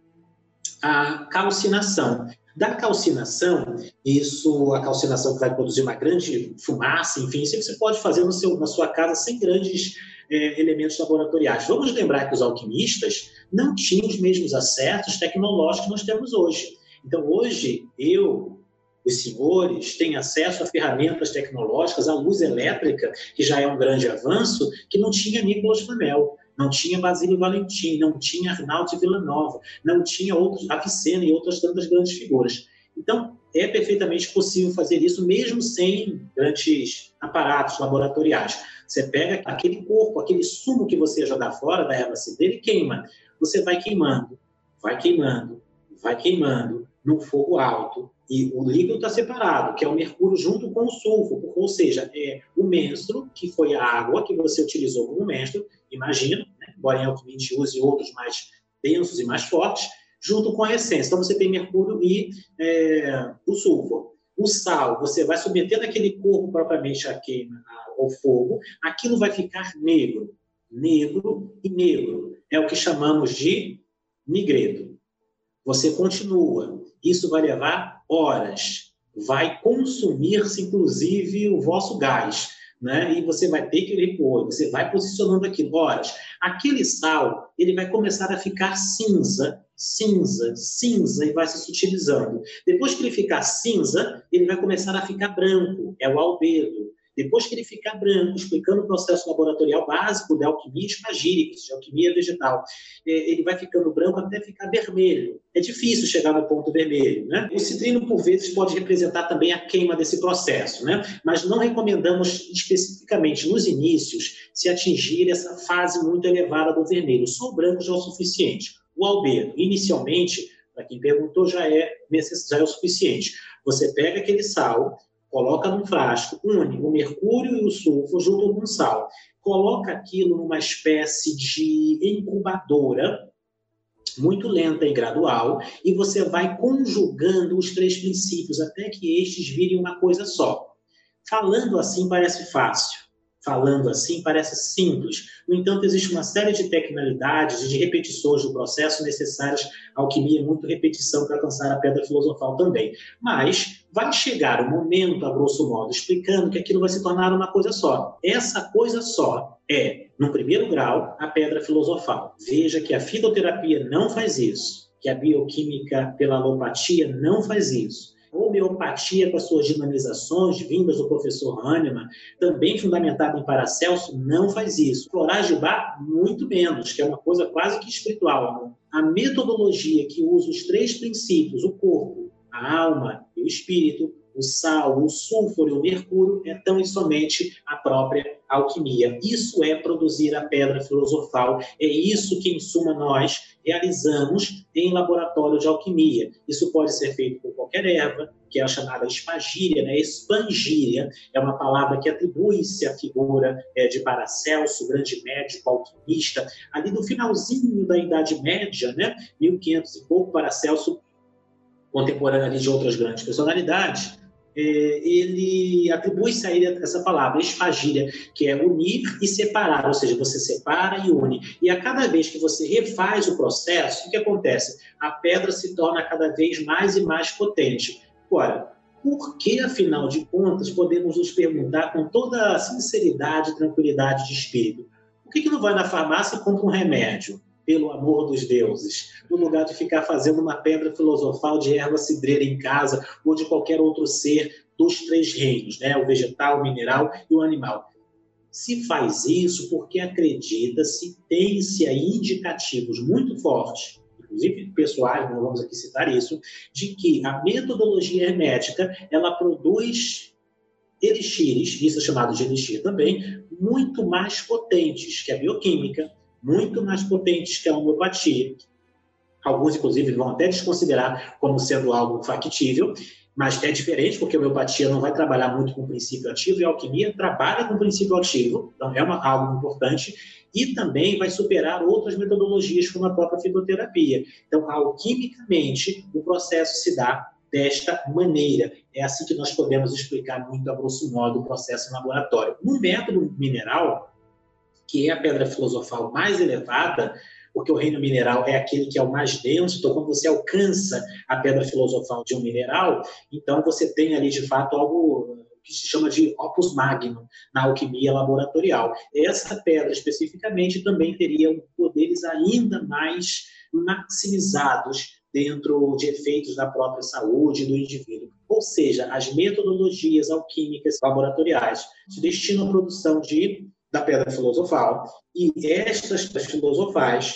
à calcinação. Da calcinação, isso, a calcinação que vai produzir uma grande fumaça, enfim, isso você pode fazer no seu, na sua casa sem grandes é, elementos laboratoriais. Vamos lembrar que os alquimistas não tinham os mesmos acessos tecnológicos que nós temos hoje. Então, hoje, eu, os senhores têm acesso a ferramentas tecnológicas, a luz elétrica, que já é um grande avanço, que não tinha Nicolas Flamel, não tinha Basílio Valentim, não tinha Arnaldo de Villanova, não tinha outros, Avicena e outras tantas grandes figuras. Então, é perfeitamente possível fazer isso, mesmo sem grandes aparatos laboratoriais. Você pega aquele corpo, aquele sumo que você jogar fora da erva cidreira e queima. Você vai queimando, vai queimando, vai queimando num fogo alto. E o líquido está separado, que é o mercúrio junto com o sulfo, ou seja, é o menstro, que foi a água que você utilizou como menstro, imagina, né? embora em alquimia use outros mais densos e mais fortes, junto com a essência. Então você tem mercúrio e é, o sulfo. O sal, você vai submetendo aquele corpo propriamente a queima, ao fogo, aquilo vai ficar negro, negro e negro. É o que chamamos de nigredo. Você continua. Isso vai levar horas. Vai consumir-se, inclusive, o vosso gás. Né? E você vai ter que repor, você vai posicionando aquilo. Horas. Aquele sal, ele vai começar a ficar cinza, cinza, cinza e vai se sutilizando. Depois que ele ficar cinza, ele vai começar a ficar branco, é o albedo. Depois que ele ficar branco, explicando o processo laboratorial básico da alquimia espagírica, de alquimia vegetal, é, ele vai ficando branco até ficar vermelho. É difícil chegar no ponto vermelho. Né? O citrino, por vezes, pode representar também a queima desse processo, né? mas não recomendamos especificamente nos inícios se atingir essa fase muito elevada do vermelho. Só o branco já é o suficiente. O albedo, inicialmente, para quem perguntou, já é, já é o suficiente. Você pega aquele sal, coloca num frasco, une o mercúrio e o sulfo junto com sal, coloca aquilo numa espécie de incubadora, muito lenta e gradual, e você vai conjugando os três princípios até que estes virem uma coisa só. Falando assim parece fácil, falando assim parece simples. No entanto, existe uma série de tecnicalidades de repetições do processo necessárias à alquimia, muito repetição para alcançar a pedra filosofal também. Mas vai chegar o momento, a grosso modo, explicando que aquilo vai se tornar uma coisa só. Essa coisa só é, no primeiro grau, a pedra filosofal. Veja que a fitoterapia não faz isso, que a bioquímica pela alopatia não faz isso homeopatia com as suas dinamizações vindas do professor Hahnemann, também fundamentado em Paracelso, não faz isso. Floragibá, muito menos, que é uma coisa quase que espiritual. A metodologia que usa os três princípios, o corpo, a alma e o espírito, o sal, o sulfuro e o mercúrio é tão e somente a própria alquimia. Isso é produzir a pedra filosofal, é isso que, em suma, nós realizamos em laboratório de alquimia. Isso pode ser feito com qualquer erva, que é a chamada espagíria, né? espangíria, é uma palavra que atribui-se à figura é, de Paracelso, grande médico alquimista, ali no finalzinho da Idade Média, né? 1500 e pouco, Paracelso contemporâneo ali de outras grandes personalidades, é, ele atribui-se a ele essa palavra, espagíria, que é unir e separar, ou seja, você separa e une. E a cada vez que você refaz o processo, o que acontece? A pedra se torna cada vez mais e mais potente. Agora, por que, afinal de contas, podemos nos perguntar com toda a sinceridade e tranquilidade de espírito? Por que, que não vai na farmácia e compra um remédio? Pelo amor dos deuses, no lugar de ficar fazendo uma pedra filosofal de erva cidreira em casa ou de qualquer outro ser dos três reinos, né? o vegetal, o mineral e o animal. Se faz isso porque acredita-se, tem-se aí indicativos muito fortes, inclusive pessoais, não vamos aqui citar isso, de que a metodologia hermética ela produz elixires, isso é chamado de elixir também, muito mais potentes que a bioquímica, muito mais potentes que a homeopatia. Alguns, inclusive, vão até desconsiderar como sendo algo factível. mas é diferente porque a homeopatia não vai trabalhar muito com princípio ativo e a alquimia trabalha com princípio ativo, então é uma, algo importante e também vai superar outras metodologias como a própria fitoterapia. Então, alquimicamente, o processo se dá desta maneira. É assim que nós podemos explicar muito a grosso modo o processo em laboratório. No método mineral, que é a pedra filosofal mais elevada, porque o reino mineral é aquele que é o mais denso, então quando você alcança a pedra filosofal de um mineral, então você tem ali de fato algo que se chama de opus magnum na alquimia laboratorial. Essa pedra especificamente também teria poderes ainda mais maximizados dentro de efeitos da própria saúde do indivíduo. Ou seja, as metodologias alquímicas laboratoriais se destinam à produção de, da pedra filosofal e estas filosofais,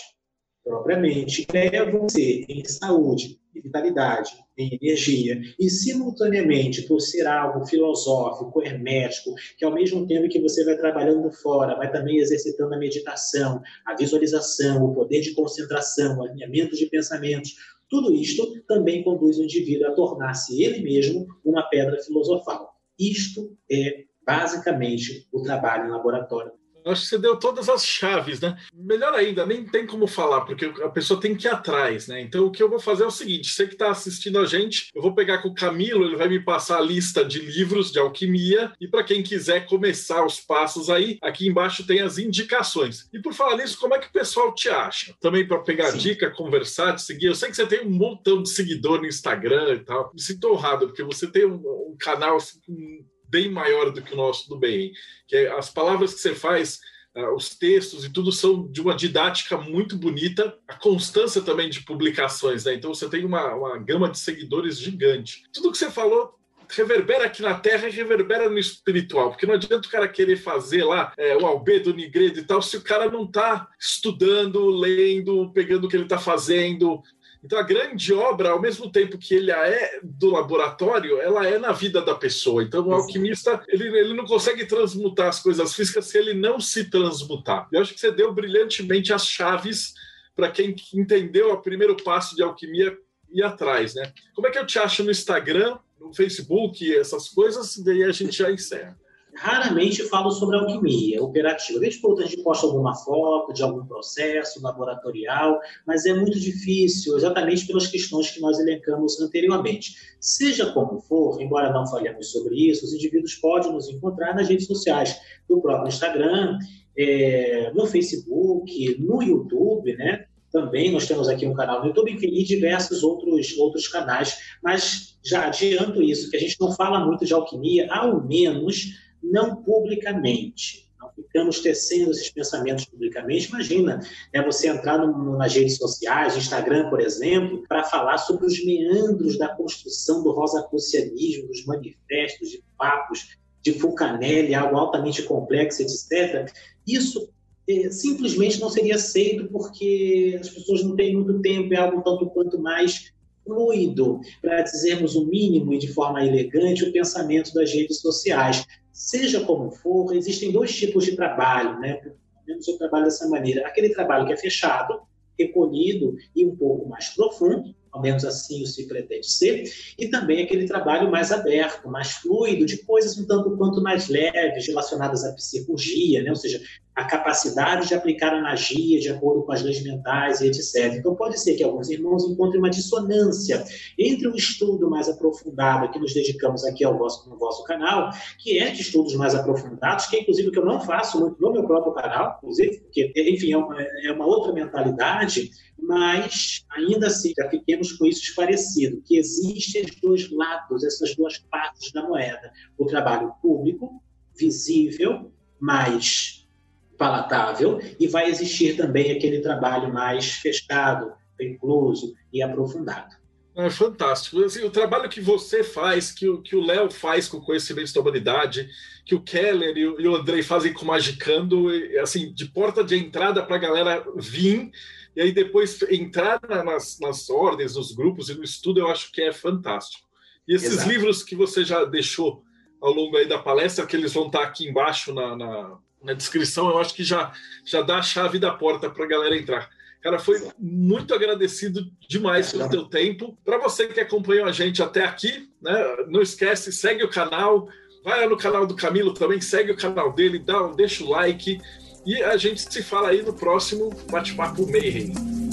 propriamente, levam-se em saúde, em vitalidade, em energia, e simultaneamente, por ser algo filosófico, hermético, que ao mesmo tempo que você vai trabalhando fora, vai também exercitando a meditação, a visualização, o poder de concentração, o alinhamento de pensamentos, tudo isto também conduz o indivíduo a tornar-se ele mesmo uma pedra filosofal. Isto é basicamente o trabalho em laboratório Acho que você deu todas as chaves, né? Melhor ainda, nem tem como falar, porque a pessoa tem que ir atrás, né? Então, o que eu vou fazer é o seguinte: você que está assistindo a gente, eu vou pegar com o Camilo, ele vai me passar a lista de livros de alquimia, e para quem quiser começar os passos aí, aqui embaixo tem as indicações. E por falar nisso, como é que o pessoal te acha? Também para pegar Sim. dica, conversar, te seguir. Eu sei que você tem um montão de seguidor no Instagram e tal. Me sinto honrado, porque você tem um, um canal assim, bem maior do que o nosso do bem. Que é, as palavras que você faz, uh, os textos e tudo são de uma didática muito bonita, a constância também de publicações, né? Então você tem uma, uma gama de seguidores gigante. Tudo que você falou reverbera aqui na Terra e reverbera no espiritual, porque não adianta o cara querer fazer lá é, o albedo, o nigredo e tal, se o cara não está estudando, lendo, pegando o que ele está fazendo, então, a grande obra, ao mesmo tempo que ele é do laboratório, ela é na vida da pessoa. Então, o alquimista, ele, ele não consegue transmutar as coisas físicas se ele não se transmutar. Eu acho que você deu brilhantemente as chaves para quem entendeu o primeiro passo de alquimia ir atrás, né? Como é que eu te acho no Instagram, no Facebook, essas coisas? Daí a gente já encerra raramente falo sobre alquimia operativa. Vez por outra a gente posta alguma foto de algum processo laboratorial, mas é muito difícil, exatamente pelas questões que nós elencamos anteriormente. Seja como for, embora não falemos sobre isso, os indivíduos podem nos encontrar nas redes sociais do próprio Instagram, é, no Facebook, no YouTube, né? Também nós temos aqui um canal no YouTube, e diversos outros, outros canais, mas já adianto isso, que a gente não fala muito de alquimia, ao menos não publicamente. Não ficamos tecendo esses pensamentos publicamente. Imagina né, você entrar no, nas redes sociais, Instagram, por exemplo, para falar sobre os meandros da construção do rosacrucianismo, dos manifestos, de papos de Fulcanelli, algo altamente complexo, etc. Isso é, simplesmente não seria aceito porque as pessoas não têm muito tempo, é algo tanto quanto mais fluido, para dizermos o mínimo e de forma elegante, o pensamento das redes sociais. Seja como for, existem dois tipos de trabalho, né? Pelo menos eu trabalho dessa maneira. Aquele trabalho que é fechado, recolhido e um pouco mais profundo, ao menos assim o se pretende ser, e também aquele trabalho mais aberto, mais fluido, de coisas um tanto quanto mais leves, relacionadas à psicologia, né? ou seja, a capacidade de aplicar a magia de acordo com as leis mentais e etc. Então, pode ser que alguns irmãos encontrem uma dissonância entre o estudo mais aprofundado que nos dedicamos aqui ao vosso, no vosso canal, que é de estudos mais aprofundados, que é inclusive que eu não faço muito no meu próprio canal, inclusive, porque, enfim, é uma, é uma outra mentalidade, mas ainda assim já fiquemos com isso esclarecido, que existem os dois lados, essas duas partes da moeda. O trabalho público, visível, mais palatável, e vai existir também aquele trabalho mais fechado, incluso e aprofundado. É fantástico. Assim, o trabalho que você faz, que o que o Léo faz com o conhecimento da humanidade, que o Keller e o, e o Andrei fazem com Magicando, assim, de porta de entrada para a galera vir e aí depois entrar nas, nas ordens, nos grupos e no estudo, eu acho que é fantástico. E esses Exato. livros que você já deixou ao longo aí da palestra, que eles vão estar aqui embaixo na, na, na descrição, eu acho que já, já dá a chave da porta para a galera entrar. Cara, foi muito agradecido demais pelo teu tempo. Para você que acompanhou a gente até aqui, né? Não esquece, segue o canal, vai no canal do Camilo também, segue o canal dele, dá, deixa o like e a gente se fala aí no próximo Bate-Papo Mayhem.